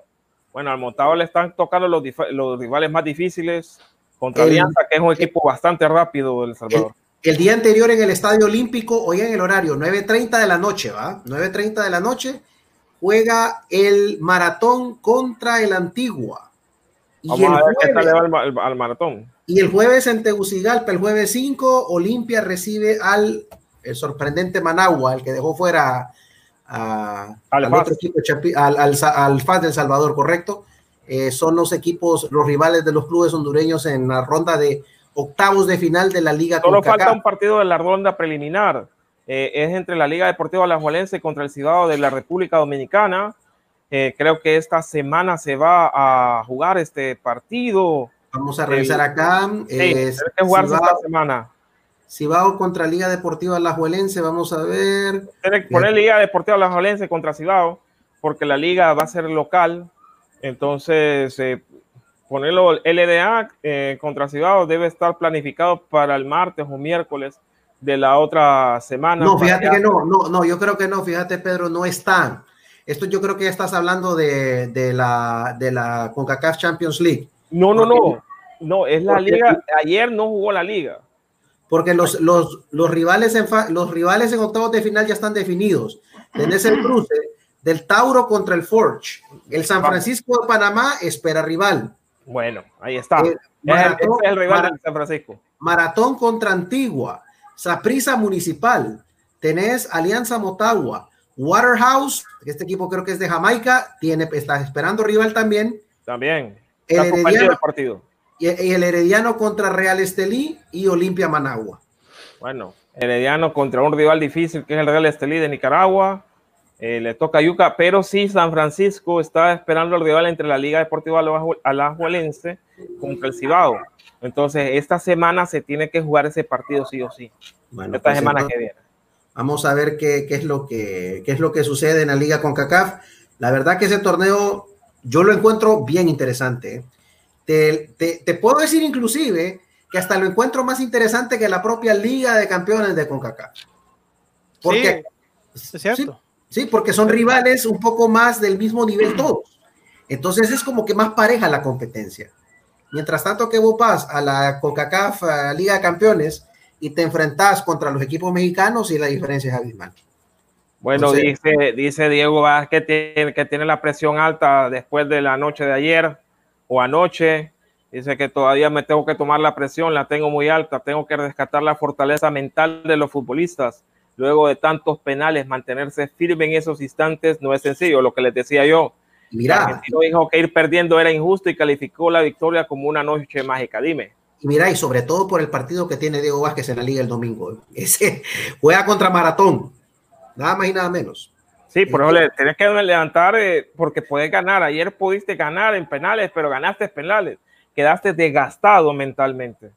A: Bueno, al Motagua le están tocando los, rivales más difíciles contra
B: El-
A: Alianza, que es un equipo bastante rápido del Salvador.
B: El día anterior en el Estadio Olímpico, hoy en el horario, 9.30 de la noche, ¿va? 9.30 de la noche, juega el maratón contra el Antigua. Y
A: Vamos
B: el,
A: a ver qué tal
B: jueves,
A: le va al, ma- al- al maratón.
B: y el jueves en Tegucigalpa, el jueves 5, Olimpia recibe al el sorprendente Managua, el que dejó fuera a-
A: Al
B: al, otro equipo, al, al, Sa- al FAS del Salvador, correcto. Eh, son los equipos, los rivales de los clubes hondureños en la ronda de octavos de final de la Liga
A: Solo falta un partido de la ronda preliminar. Eh, es entre la Liga Deportiva Alajuelense contra el Cibao de la República Dominicana. Eh, creo que esta semana se va a jugar este partido.
B: Vamos a revisar acá.
A: Sí, tiene que jugarse
B: Cibao-
A: esta semana.
B: Cibao contra Liga Deportiva Alajuelense, vamos a ver.
A: Tiene que poner Liga Deportiva Alajuelense contra Cibao, porque la liga va a ser local. Entonces, eh, ponerlo LDA eh, contra Cibao debe estar planificado para el martes o miércoles de la otra semana.
B: No, fíjate que no, no, no, yo creo que no, fíjate Pedro, no están. Esto yo creo que ya estás hablando de, de la, de la CONCACAF Champions League,
A: No, no, no. No, es la
B: porque-
A: liga. Ayer no jugó la liga.
B: Porque los, los, los, rivales en fa- los rivales en octavos de final ya están definidos. Tenés el cruce del Tauro contra el Forge. El San Francisco de Panamá espera rival.
A: Bueno, ahí está.
B: Eh,
A: Es el,
B: Maratón-
A: es el rival San Francisco.
B: Maratón contra Antigua, Saprisa Municipal, tenés Alianza Motagua, Waterhouse, este equipo creo que es de Jamaica, tiene, está esperando rival también.
A: También.
B: El Herediano,
A: el partido.
B: Y, el Herediano contra Real Estelí y Olimpia Managua.
A: Bueno, Herediano contra un rival difícil que es el Real Estelí de Nicaragua. Eh, le toca a Yuca, pero sí San Francisco está esperando el rival entre la Liga Deportiva Alajuelense contra el Cibao. Entonces, esta semana se tiene que jugar ese partido sí o sí. Bueno, esta pues semana que viene.
B: Vamos a ver qué, qué, es lo que, qué es lo que sucede en la Liga con CACAF. La verdad que ese torneo yo lo encuentro bien interesante. Te, te, puedo decir inclusive que hasta lo encuentro más interesante que la propia Liga de Campeones de CONCACAF. Porque,
C: sí, es cierto.
B: Sí, porque son rivales un poco más del mismo nivel todos. Entonces es como que más pareja la competencia. Mientras tanto que vos vas a la CONCACAF Liga de Campeones y te enfrentas contra los equipos mexicanos y la diferencia es abismal.
A: Bueno, dice, dice Diego Vázquez que tiene, que tiene la presión alta después de la noche de ayer o anoche. Dice que todavía me tengo que tomar la presión, la tengo muy alta, tengo que rescatar la fortaleza mental de los futbolistas luego de tantos penales, mantenerse firme en esos instantes no es sencillo, lo que les decía yo.
B: Mira,
A: dijo que ir perdiendo era injusto y calificó la victoria como una noche mágica. Dime.
B: Y mira, y sobre todo por el partido que tiene Diego Vázquez en la liga el domingo. Ese juega contra Maratón, nada más y nada menos.
A: Sí, por le tenés que levantar eh, porque puedes ganar. Ayer pudiste ganar en penales, pero ganaste penales. Quedaste desgastado mentalmente.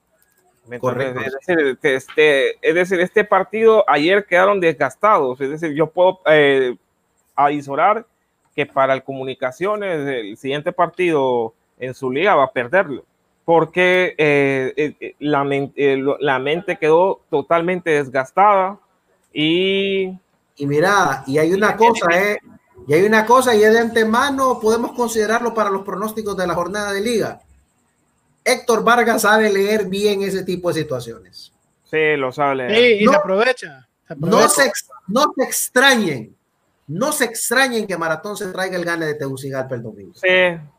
A: Correcto. Es decir, este, es decir, este partido ayer quedaron desgastados. Es decir, yo puedo eh, avisorar que para el Comunicaciones el siguiente partido en su liga va a perderlo. Porque eh, eh, la, la, mente quedó totalmente desgastada y...
B: Y mira, y hay una cosa, eh, y hay una cosa, y de antemano podemos considerarlo para los pronósticos de la jornada de liga Héctor Vargas sabe leer bien ese tipo de situaciones.
A: Sí, lo sabe leer.
C: Sí, y se, aprovecha,
B: No, se, no se extrañen, no se extrañen que Maratón se traiga el gane de Tegucigalpa el domingo.
A: Sí,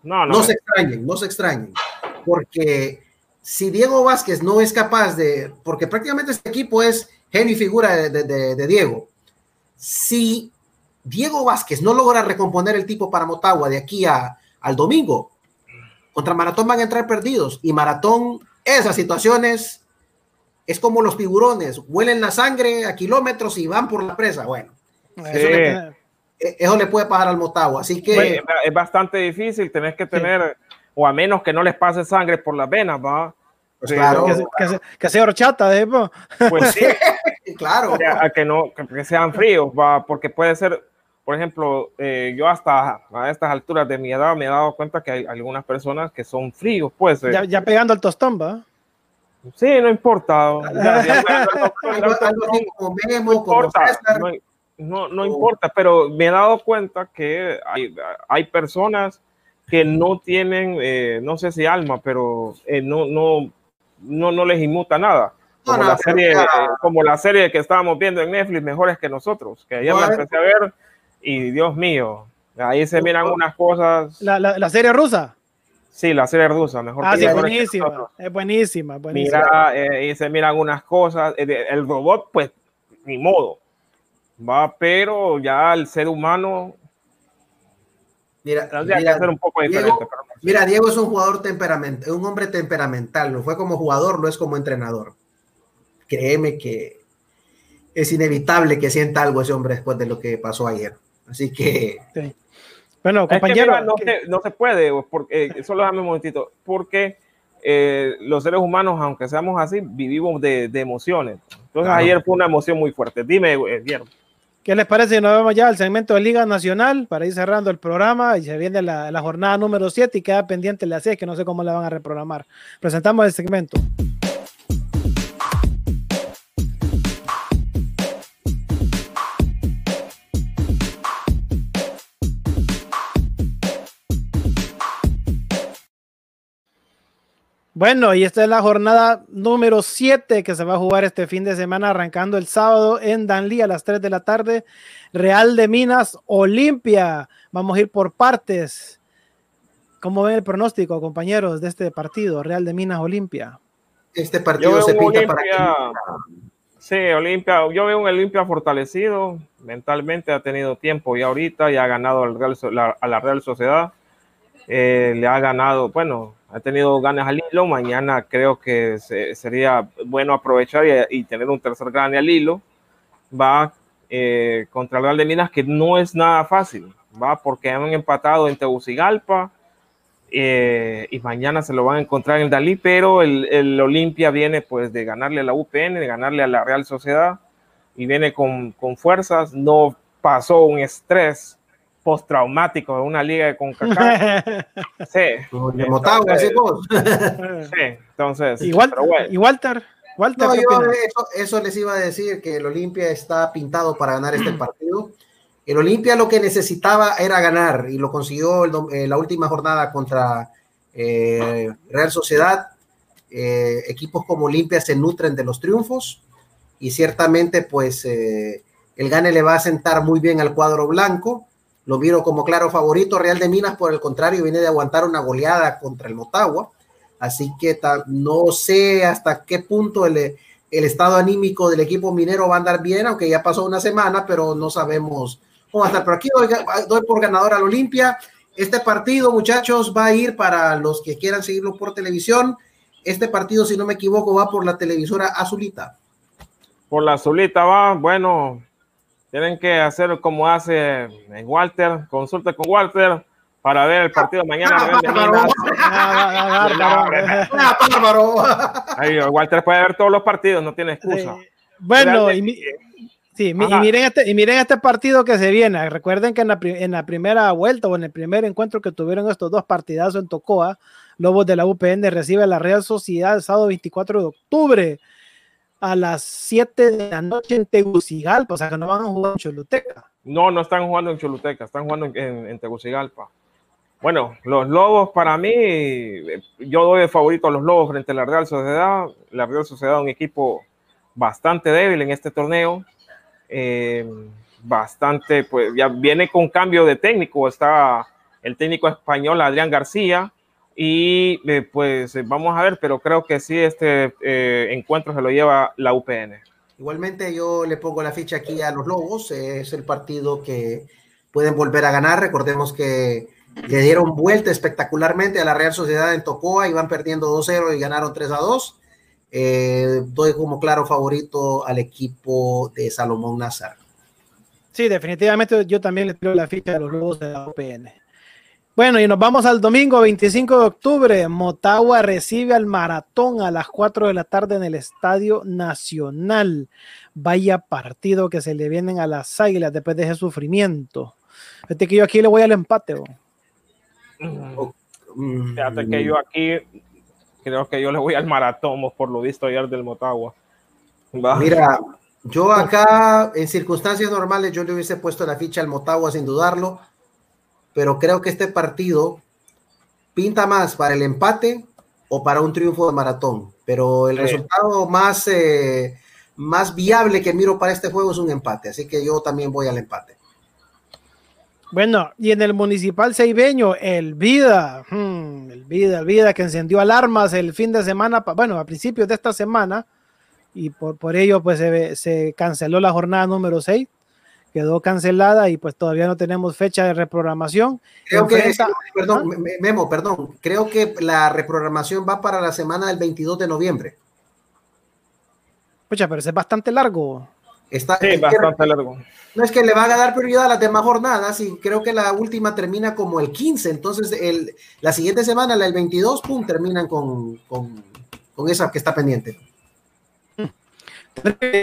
A: no, no.
B: No se extrañen, no se extrañen, porque si Diego Vázquez no es capaz de, porque prácticamente este equipo es genio y figura de, de Diego, si Diego Vázquez no logra recomponer el tipo para Motagua de aquí a, al domingo, contra Maratón van a entrar perdidos y Maratón, esas situaciones es como los tiburones, huelen la sangre a kilómetros y van por la presa. Bueno, e, eso, le, puede pasar al Motagua. Así que
A: es bastante difícil, tenés que tener, o a menos que no les pase sangre por las venas, va.
B: Pues claro.
C: Que, sea horchata, ¿eh?
A: Pues sí, <laughs>
B: claro.
A: A que no, que sean fríos, va, porque puede ser por ejemplo, eh, yo hasta a estas alturas de mi edad me he dado cuenta que hay algunas personas que son fríos, pues.
C: Eh. Ya, pegando el tostón, ¿va?
A: Sí, no importa. No, no importa, pero me he dado cuenta que hay, hay personas que no tienen, eh, no sé si alma, pero no, no, no, no les inmuta nada. Como, la serie, como la serie que estábamos viendo en Netflix, mejores que nosotros, que ayer la empecé a ver y Dios mío, ahí se miran unas cosas.
C: ¿La, la, serie rusa?
A: Sí, la serie rusa, mejor
C: ah, sí, es buenísima, es buenísima,
A: Mira, eh, y se miran unas cosas. El, robot, pues, ni modo. Va, pero ya el ser humano.
B: Mira, mira, un poco Diego, mira, Diego es un jugador temperamental, un hombre temperamental, no fue como jugador, no es como entrenador. Créeme que es inevitable que sienta algo ese hombre después de lo que pasó ayer. Así que.
C: Bueno, compañero.
A: no, se, puede, porque, eh, solo dame un momentito, porque eh, los seres humanos, aunque seamos así, vivimos de, emociones. Entonces, ayer fue una emoción muy fuerte. Dime, Guillermo.
C: ¿Qué les parece si nos vemos ya al segmento de Liga Nacional para ir cerrando el programa y se viene la, la jornada número 7 y queda pendiente la 6 que no sé cómo la van a reprogramar? Presentamos el segmento. Bueno, y esta es la jornada número 7 que se va a jugar este fin de semana, arrancando el sábado en Danlí a las 3 de la tarde. Real de Minas, Olimpia. Vamos a ir por partes. ¿Cómo ven el pronóstico, compañeros, de este partido, Real de Minas, Olimpia?
B: Este partido se pinta para
A: Sí, Olimpia, yo veo un Olimpia fortalecido, mentalmente ha tenido tiempo y ahorita y ha ganado al Real, a la Real Sociedad. Eh, le ha ganado, bueno, ha tenido ganas al hilo. Mañana creo que sería bueno aprovechar y, tener un tercer gane al hilo. Va eh, contra el Real de Minas, que no es nada fácil, va porque han empatado en Tegucigalpa. Eh, y mañana se lo van a encontrar en el Dalí, pero el, el Olimpia viene pues de ganarle a la UPN, de ganarle a la Real Sociedad y viene con, con fuerzas, no pasó un estrés postraumático de una liga de CONCACAF. <laughs> sí.
B: De Motagua, <laughs> sí,
A: entonces.
C: Igual, y Walter. Walter
B: eso, les iba a decir que el Olimpia está pintado para ganar este partido. El Olimpia lo que necesitaba era ganar y lo consiguió en eh, la última jornada contra eh, Real Sociedad. Eh, equipos como Olimpia se nutren de los triunfos y ciertamente pues el gane le va a sentar muy bien al cuadro blanco lo vieron como claro favorito. Real de Minas, por el contrario, viene de aguantar una goleada contra el Motagua. Así que no sé hasta qué punto el, estado anímico del equipo minero va a andar bien, aunque ya pasó una semana, pero no sabemos cómo va a estar. Pero aquí doy, por ganador al Olimpia. Este partido, muchachos, va a ir para los que quieran seguirlo por televisión. Este partido, si no me equivoco, va por la televisora azulita.
A: Por la azulita va, bueno, tienen que hacer como hace Walter, consulte con Walter para ver el partido mañana. <laughs> Walter puede ver todos los partidos, no tiene excusa.
C: Bueno, y, sí, y, miren este, y miren este partido que se viene. Recuerden que en la, en la primera vuelta o en el primer encuentro que tuvieron estos dos partidazos en Tocoa, Lobos de la UPN recibe la Real Sociedad el sábado 24 de octubre a las 7 de la noche en Tegucigalpa, o sea que no van a jugar en Choluteca.
A: No, no están jugando en Choluteca, están jugando en, Tegucigalpa. Bueno, los Lobos para mí, yo doy de favorito a los Lobos frente a la Real Sociedad. La Real Sociedad es un equipo bastante débil en este torneo. Eh, bastante, pues ya viene con cambio de técnico. Está el técnico español Adrián García, y eh, pues eh, vamos a ver, pero creo que sí, este eh, encuentro se lo lleva la UPN.
B: Igualmente yo le pongo la ficha aquí a los Lobos, es el partido que pueden volver a ganar. Recordemos que le dieron vuelta espectacularmente a la Real Sociedad en Tocoa, iban perdiendo 2-0 y ganaron 3-2. doy como claro favorito al equipo de Salomón Nazar.
C: Sí, definitivamente yo también le tiro la ficha a los Lobos de la UPN. Bueno, y nos vamos al domingo 25 de octubre. Motagua recibe al maratón a las 4 de la tarde en el Estadio Nacional. Vaya partido que se le vienen a las águilas después de ese sufrimiento. Fíjate que yo aquí le voy al empate.
A: Mm. Fíjate que yo aquí creo que yo le voy al maratón por lo visto ayer del Motagua.
B: Mira, yo acá en circunstancias normales yo le hubiese puesto la ficha al Motagua sin dudarlo pero creo que este partido pinta más para el empate o para un triunfo de maratón. Pero el resultado más, eh, más viable que miro para este juego es un empate. Así que yo también voy al empate.
C: Bueno, y en el municipal seibeño, el Vida, hmm, el Vida, el Vida que encendió alarmas el fin de semana, bueno, a principios de esta semana, y por, por ello pues se, se canceló la jornada número 6 quedó cancelada y pues todavía no tenemos fecha de reprogramación.
B: Creo que, perdón, Memo, perdón, creo que la reprogramación va para la semana del 22 de noviembre.
C: Pucha, pero es bastante largo.
B: Está, sí, bastante largo. No es que le van a dar prioridad a las demás jornadas y creo que la última termina como el 15, entonces el, la siguiente semana, la del 22, pum, terminan con, con, con esa que está pendiente.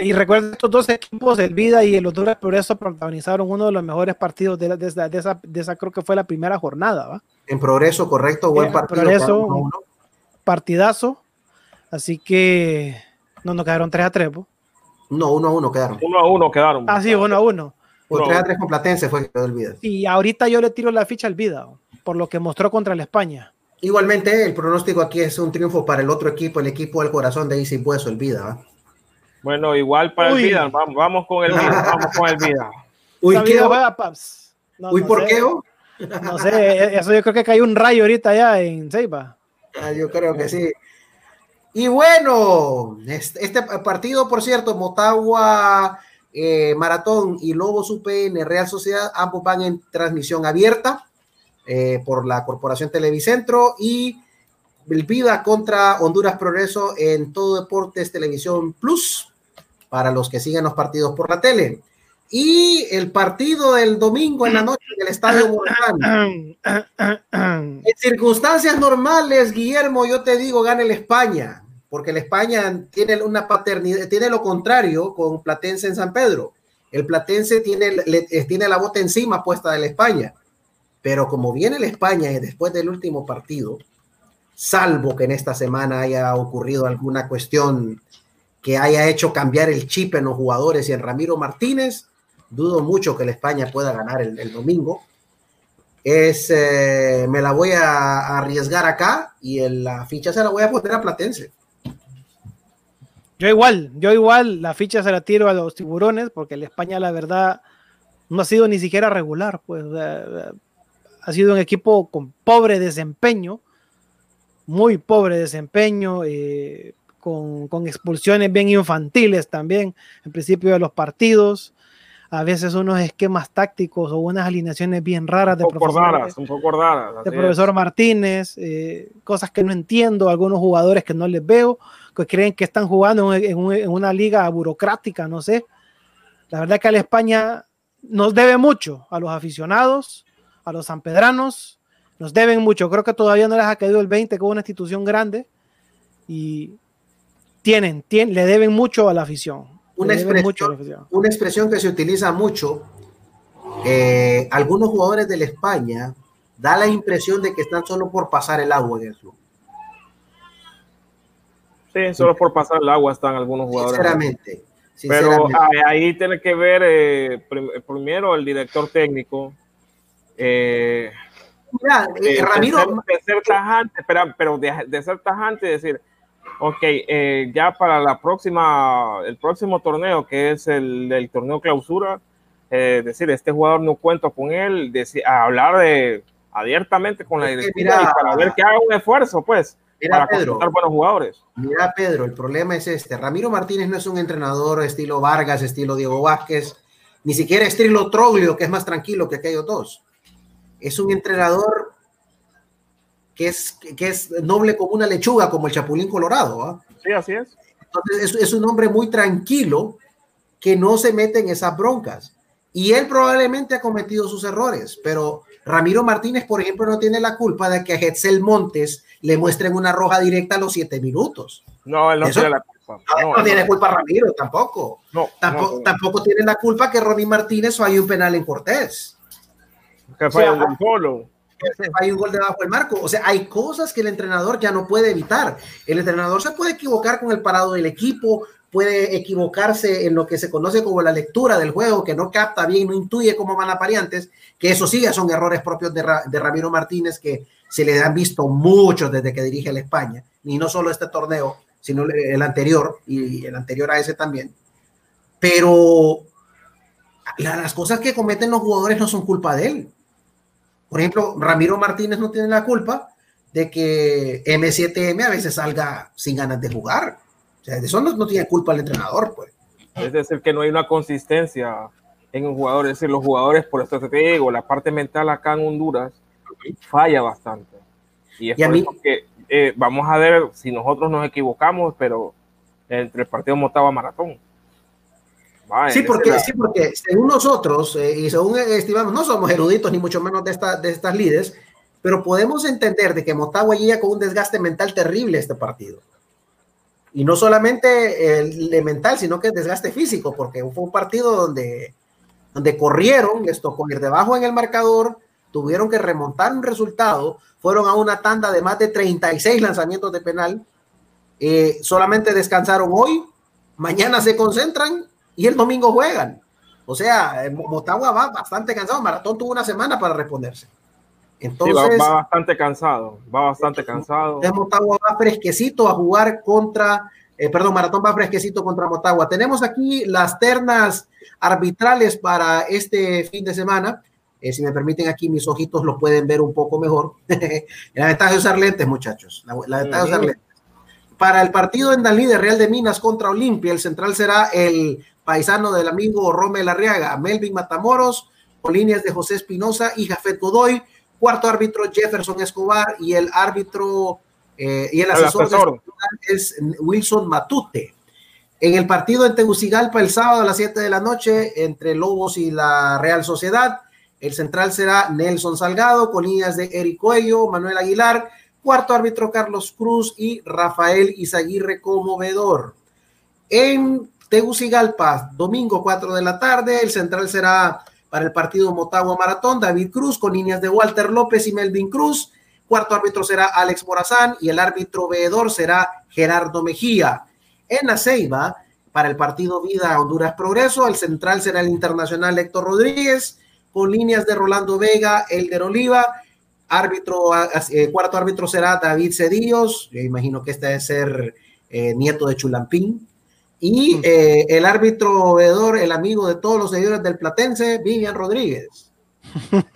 C: Y recuerda, estos dos equipos, el Vida y el Honduras Progreso, protagonizaron uno de los mejores partidos de, de, esa, de, esa, creo que fue la primera jornada. ¿va?
B: En progreso, correcto, buen partido.
C: Progreso, partidazo. Así que no nos quedaron 3 a 3.
B: No, 1 a 1 quedaron.
A: 1 a 1 quedaron.
C: Ah, sí, 1 a 1.
B: O 3 a 3 con Platense fue que quedó el Vida.
C: Y ahorita yo le tiro la ficha al Vida, por lo que mostró contra el España.
B: Igualmente, el pronóstico aquí es un triunfo para el otro equipo, el equipo del corazón de Easy Bueso, el Vida. ¿va?
A: Bueno, igual para el Vida, vamos, vamos con el Vida, <laughs> vamos con el Vida.
B: Uy, ¿qué? No, Uy, ¿por qué?
C: No sé, eso yo creo que cayó un rayo ahorita ya en Ceiba.
B: Ah, yo creo que sí. Y bueno, este, este partido, por cierto, Motagua eh, Maratón y Lobos UPN Real Sociedad, ambos van en transmisión abierta eh, por la Corporación Televicentro y Vida contra Honduras Progreso en Todo Deportes Televisión Plus para los que siguen los partidos por la tele. Y el partido del domingo en la noche en el Estadio Volcán. En circunstancias normales, Guillermo, yo te digo, gana el España, porque el España tiene una paternidad, tiene lo contrario con Platense en San Pedro. El Platense tiene, le, tiene la bota encima puesta del España. Pero como viene el España después del último partido, salvo que en esta semana haya ocurrido alguna cuestión que haya hecho cambiar el chip en los jugadores y en Ramiro Martínez, dudo mucho que el España pueda ganar el, domingo. Es, eh, me la voy a, arriesgar acá y en la ficha se la voy a poner a Platense.
C: Yo igual, yo igual la ficha se la tiro a los tiburones porque el España la verdad no ha sido ni siquiera regular, pues ha sido un equipo con pobre desempeño, muy pobre desempeño, eh, con, con, expulsiones bien infantiles también en principio de los partidos a veces unos esquemas tácticos o unas alineaciones bien raras de profesor,
A: un poco raras,
C: de profesor Martínez, eh, cosas que no entiendo, algunos jugadores que no les veo, que creen que están jugando en, una liga burocrática, no sé. La verdad que a la España nos debe mucho a los aficionados, a los sanpedranos, nos deben mucho. Creo que todavía no les ha caído el 20 como una institución grande y tienen, tienen, le deben mucho a la afición
B: una expresión, una expresión que se utiliza mucho. Eh, algunos jugadores de la España da la impresión de que están solo por pasar el agua en el club.
A: Sí, solo por pasar el agua están algunos jugadores.
B: Sinceramente.
A: Pero ahí, tiene que ver eh, primero el director técnico. Eh,
B: Ramiro.
A: De ser, tajante, pero, de, de ser tajante, decir, Ok, eh, ya para la próxima, el próximo torneo, que es el, torneo clausura, eh, decir, este jugador no cuento con él, decir, hablar de abiertamente con la directiva y para ver que haga un esfuerzo, pues,
B: para Pedro,
A: buenos jugadores.
B: Mira, Pedro, el problema es este. Ramiro Martínez no es un entrenador estilo Vargas, estilo Diego Vázquez, ni siquiera estilo Troglio, que es más tranquilo que aquellos dos. Es un entrenador que es, que es noble como una lechuga, como el Chapulín Colorado. ¿ah?
A: Sí, así es.
B: Entonces, es, un hombre muy tranquilo que no se mete en esas broncas. Y él probablemente ha cometido sus errores, pero Ramiro Martínez, por ejemplo, no tiene la culpa de que a Hetzel Montes le muestren una roja directa a los siete minutos.
A: No, él no tiene la culpa.
B: No, tiene culpa Ramiro, tampoco. No, tampoco, tampoco tiene la culpa que Ronnie Martínez falle un penal en Cortés.
A: Que fue un solo
B: hay un gol debajo del marco. O sea, hay cosas que el entrenador ya no puede evitar. El entrenador se puede equivocar con el parado del equipo, puede equivocarse en lo que se conoce como la lectura del juego, que no capta bien, no intuye cómo van a pariantes, que eso sí son errores propios de, de Ramiro Martínez que se le han visto muchos desde que dirige la España, y no solo este torneo, sino el anterior y el anterior a ese también. Pero las cosas que cometen los jugadores no son culpa de él por ejemplo, Ramiro Martínez no tiene la culpa de que M7M a veces salga sin ganas de jugar. O sea, de eso no, tiene culpa el entrenador, pues.
A: Es decir, que no hay una consistencia en un jugador. Es decir, los jugadores, por esto te digo, la parte mental acá en Honduras falla bastante. Y es por eso que eh, vamos a ver si nosotros nos equivocamos, pero entre el partido Motagua Maratón
B: sí, porque, sí, porque según nosotros, eh, y según estimamos, no somos eruditos ni mucho menos de, esta, de estas líderes, pero podemos entender de que Motagua llega con un desgaste mental terrible este partido. Y no solamente el, mental, sino que el desgaste físico, porque fue un partido donde, donde corrieron, les tocó ir debajo en el marcador, tuvieron que remontar un resultado, fueron a una tanda de más de 36 lanzamientos de penal, eh, solamente descansaron hoy, mañana se concentran y el domingo juegan. O sea, eh, Motagua va bastante cansado. Maratón tuvo una semana para responderse.
A: Entonces, va, bastante cansado, va bastante cansado.
B: Motagua va fresquecito a jugar contra, eh, perdón, Maratón va fresquecito contra Motagua. Tenemos aquí las ternas arbitrales para este fin de semana. Eh, si me permiten aquí, mis ojitos lo pueden ver un poco mejor. <laughs> la ventaja de usar lentes, muchachos. La, ventaja de usar lentes. Para el partido en Dalí de Real de Minas contra Olimpia, el central será el paisano del amigo Romel Arriaga, Melvin Matamoros, con líneas de José Espinosa y Jafet Godoy, cuarto árbitro Jefferson Escobar y el árbitro eh, y el asesor, es Wilson Matute. En el partido en Tegucigalpa el sábado a las 7 de la noche entre Lobos y la Real Sociedad, el central será Nelson Salgado con líneas de Eric Cuello, Manuel Aguilar, cuarto árbitro Carlos Cruz y Rafael Izaguirre como vedor. En Tegucigalpa, domingo 4 de la tarde, el central será para el partido Motagua Maratón, David Cruz con líneas de Walter López y Melvin Cruz. Cuarto árbitro será Alex Morazán y el árbitro veedor será Gerardo Mejía. En la Ceiba, para el partido Vida Honduras Progreso, el central será el internacional Héctor Rodríguez, con líneas de Rolando Vega, Elder Oliva. Árbitro, eh, cuarto árbitro será David Cedillos, yo imagino que este debe ser eh, nieto de Chulampín. Y eh, el árbitro veedor, el amigo de todos los seguidores del Platense, Vivian Rodríguez. <laughs>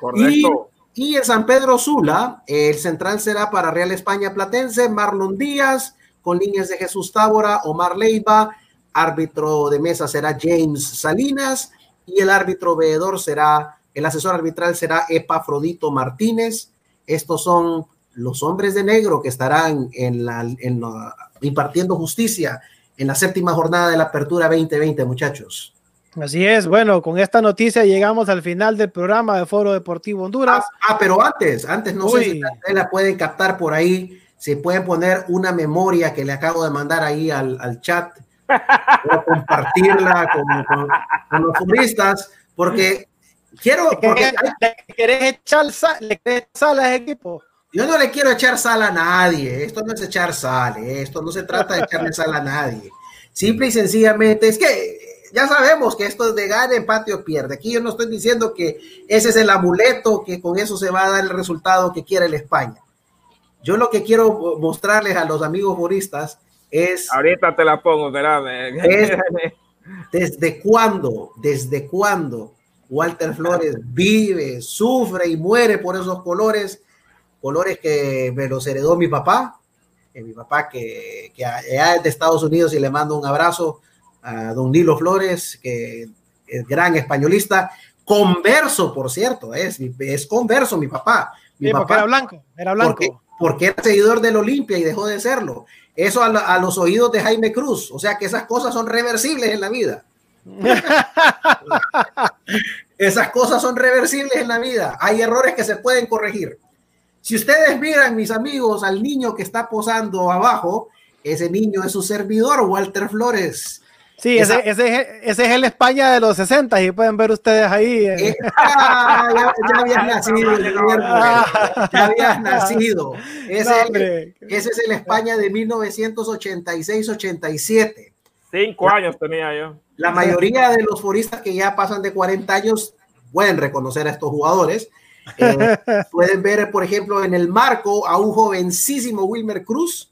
B: Correcto. Y en San Pedro Sula, el central será para Real España Platense, Marlon Díaz, con líneas de Jesús Tábora, Omar Leiva, árbitro de mesa será James Salinas y el árbitro veedor será, el asesor arbitral será Epafrodito Martínez. Estos son los hombres de negro que estarán en la, impartiendo justicia en la séptima jornada de la Apertura 2020, muchachos.
C: Así es, bueno, con esta noticia llegamos al final del programa de Foro Deportivo Honduras.
B: Ah, ah pero antes, antes no sé si la pueden captar por ahí, se pueden poner una memoria que le acabo de mandar ahí al, al chat, o compartirla con, los turistas, porque quiero... Porque,
C: ¿Le querés echar sal, le querés sal a equipo?
B: Yo no le quiero echar sal a nadie, esto no es echar sal, esto no se trata de echarle sal a nadie. Simple y sencillamente es que ya sabemos que esto es de gana, empate o pierde. Aquí yo no estoy diciendo que ese es el amuleto, que con eso se va a dar el resultado que quiere el España. Yo lo que quiero mostrarles a los amigos juristas es...
A: Ahorita te la pongo, espérame. <laughs>
B: desde cuándo, desde cuándo Walter Flores vive, sufre y muere por esos colores, colores que me los heredó mi papá, mi papá que, que es de Estados Unidos y le mando un abrazo a don Nilo Flores, que es gran españolista, converso, por cierto, es, es converso mi papá. Mi
C: papá era blanco, era blanco.
B: Porque, era seguidor del Olimpia y dejó de serlo. Eso a, los oídos de Jaime Cruz. O sea que esas cosas son reversibles en la vida. <laughs> esas cosas son reversibles en la vida. Hay errores que se pueden corregir. Si ustedes miran, mis amigos, al niño que está posando abajo, ese niño es su servidor, Walter Flores.
C: Sí, ese, ese, ese, es el España de los 60 y pueden ver ustedes ahí.
B: Eh. Ah, ya, habías nacido, ya habías nacido. Ese, ese es el España de 1986-87.
A: Cinco años tenía yo.
B: La mayoría de los foristas que ya pasan de 40 años pueden reconocer a estos jugadores. Eh, <laughs> pueden ver, por ejemplo, en el marco a un jovencísimo Wilmer Cruz,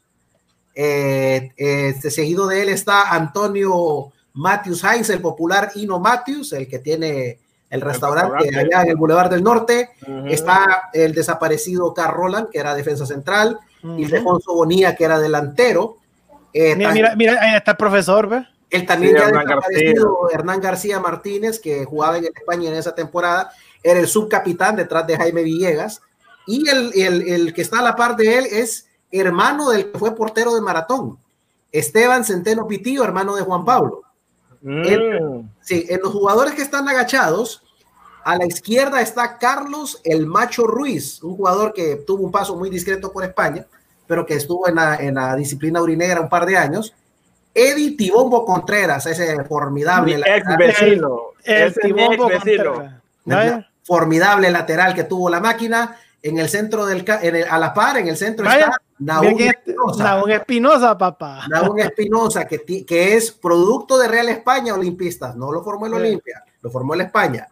B: eh, este, seguido de él está Antonio Matthews Heinz, el popular Ino Matthews, el que tiene el restaurante, allá en el Boulevard del Norte. Está el desaparecido Carl Roland, que era defensa central, y Alfonso Bonilla, que era delantero.
C: Eh, mira, mira, ahí está el profesor, ¿ve?
B: El también ya desaparecido Hernán García Martínez, que jugaba en España en esa temporada, era el subcapitán detrás de Jaime Villegas. Y el, el, el que está a la par de él es hermano del que fue portero de maratón, Esteban Centeno Pitillo, hermano de Juan Pablo. Mm. sí, en los jugadores que están agachados, a la izquierda está Carlos el Macho Ruiz, un jugador que tuvo un paso muy discreto por España, pero que estuvo en la, en la disciplina urinegra un par de años. Eddie Tibombo Contreras, ese formidable.
A: ex vecino.
B: El, Tibombo Formidable lateral que tuvo la máquina en el centro del a la par, en el centro está
C: Naún Espinosa. Espinosa, papá.
B: Naún Espinosa, que, que es producto de Real España Olimpistas, no lo formó el Olimpia, lo formó el España.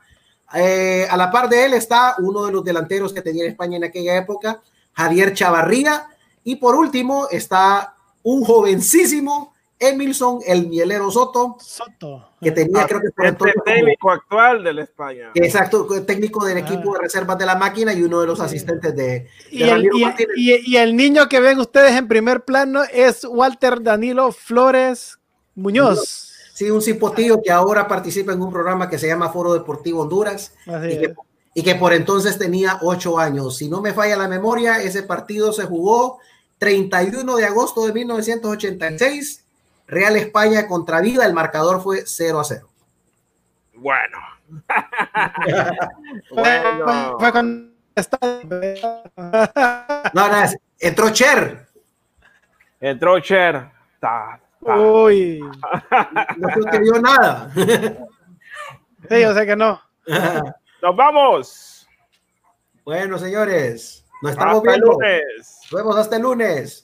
B: Eh, a la par de él está uno de los delanteros que tenía España en aquella época, Javier Chavarría, y por último está un jovencísimo Emilson, el mielero Soto,
C: Soto.
B: que tenía ah, creo que
A: por entonces técnico actual del España.
B: Exacto, técnico del equipo de reservas de la máquina y uno de los asistentes de,
C: y, el, y, el, niño que ven ustedes en primer plano es Walter Danilo Flores
B: Muñoz. Sí, un cipotío que ahora participa en un programa que se llama Foro Deportivo Honduras y que por entonces tenía ocho años. Si no me falla la memoria, ese partido se jugó 31 de agosto de 1986, Real España contra Vida, el marcador fue 0 a 0.
A: Bueno. <laughs>
C: bueno. Fue con...
B: no, no, entró Cher.
A: Entró Cher.
C: Uy.
B: No se vio nada. <laughs>
C: sí, yo sé que no. <laughs>
A: Nos vamos.
B: Bueno, señores, nos estamos hasta viendo. El lunes. Nos vemos hasta el lunes.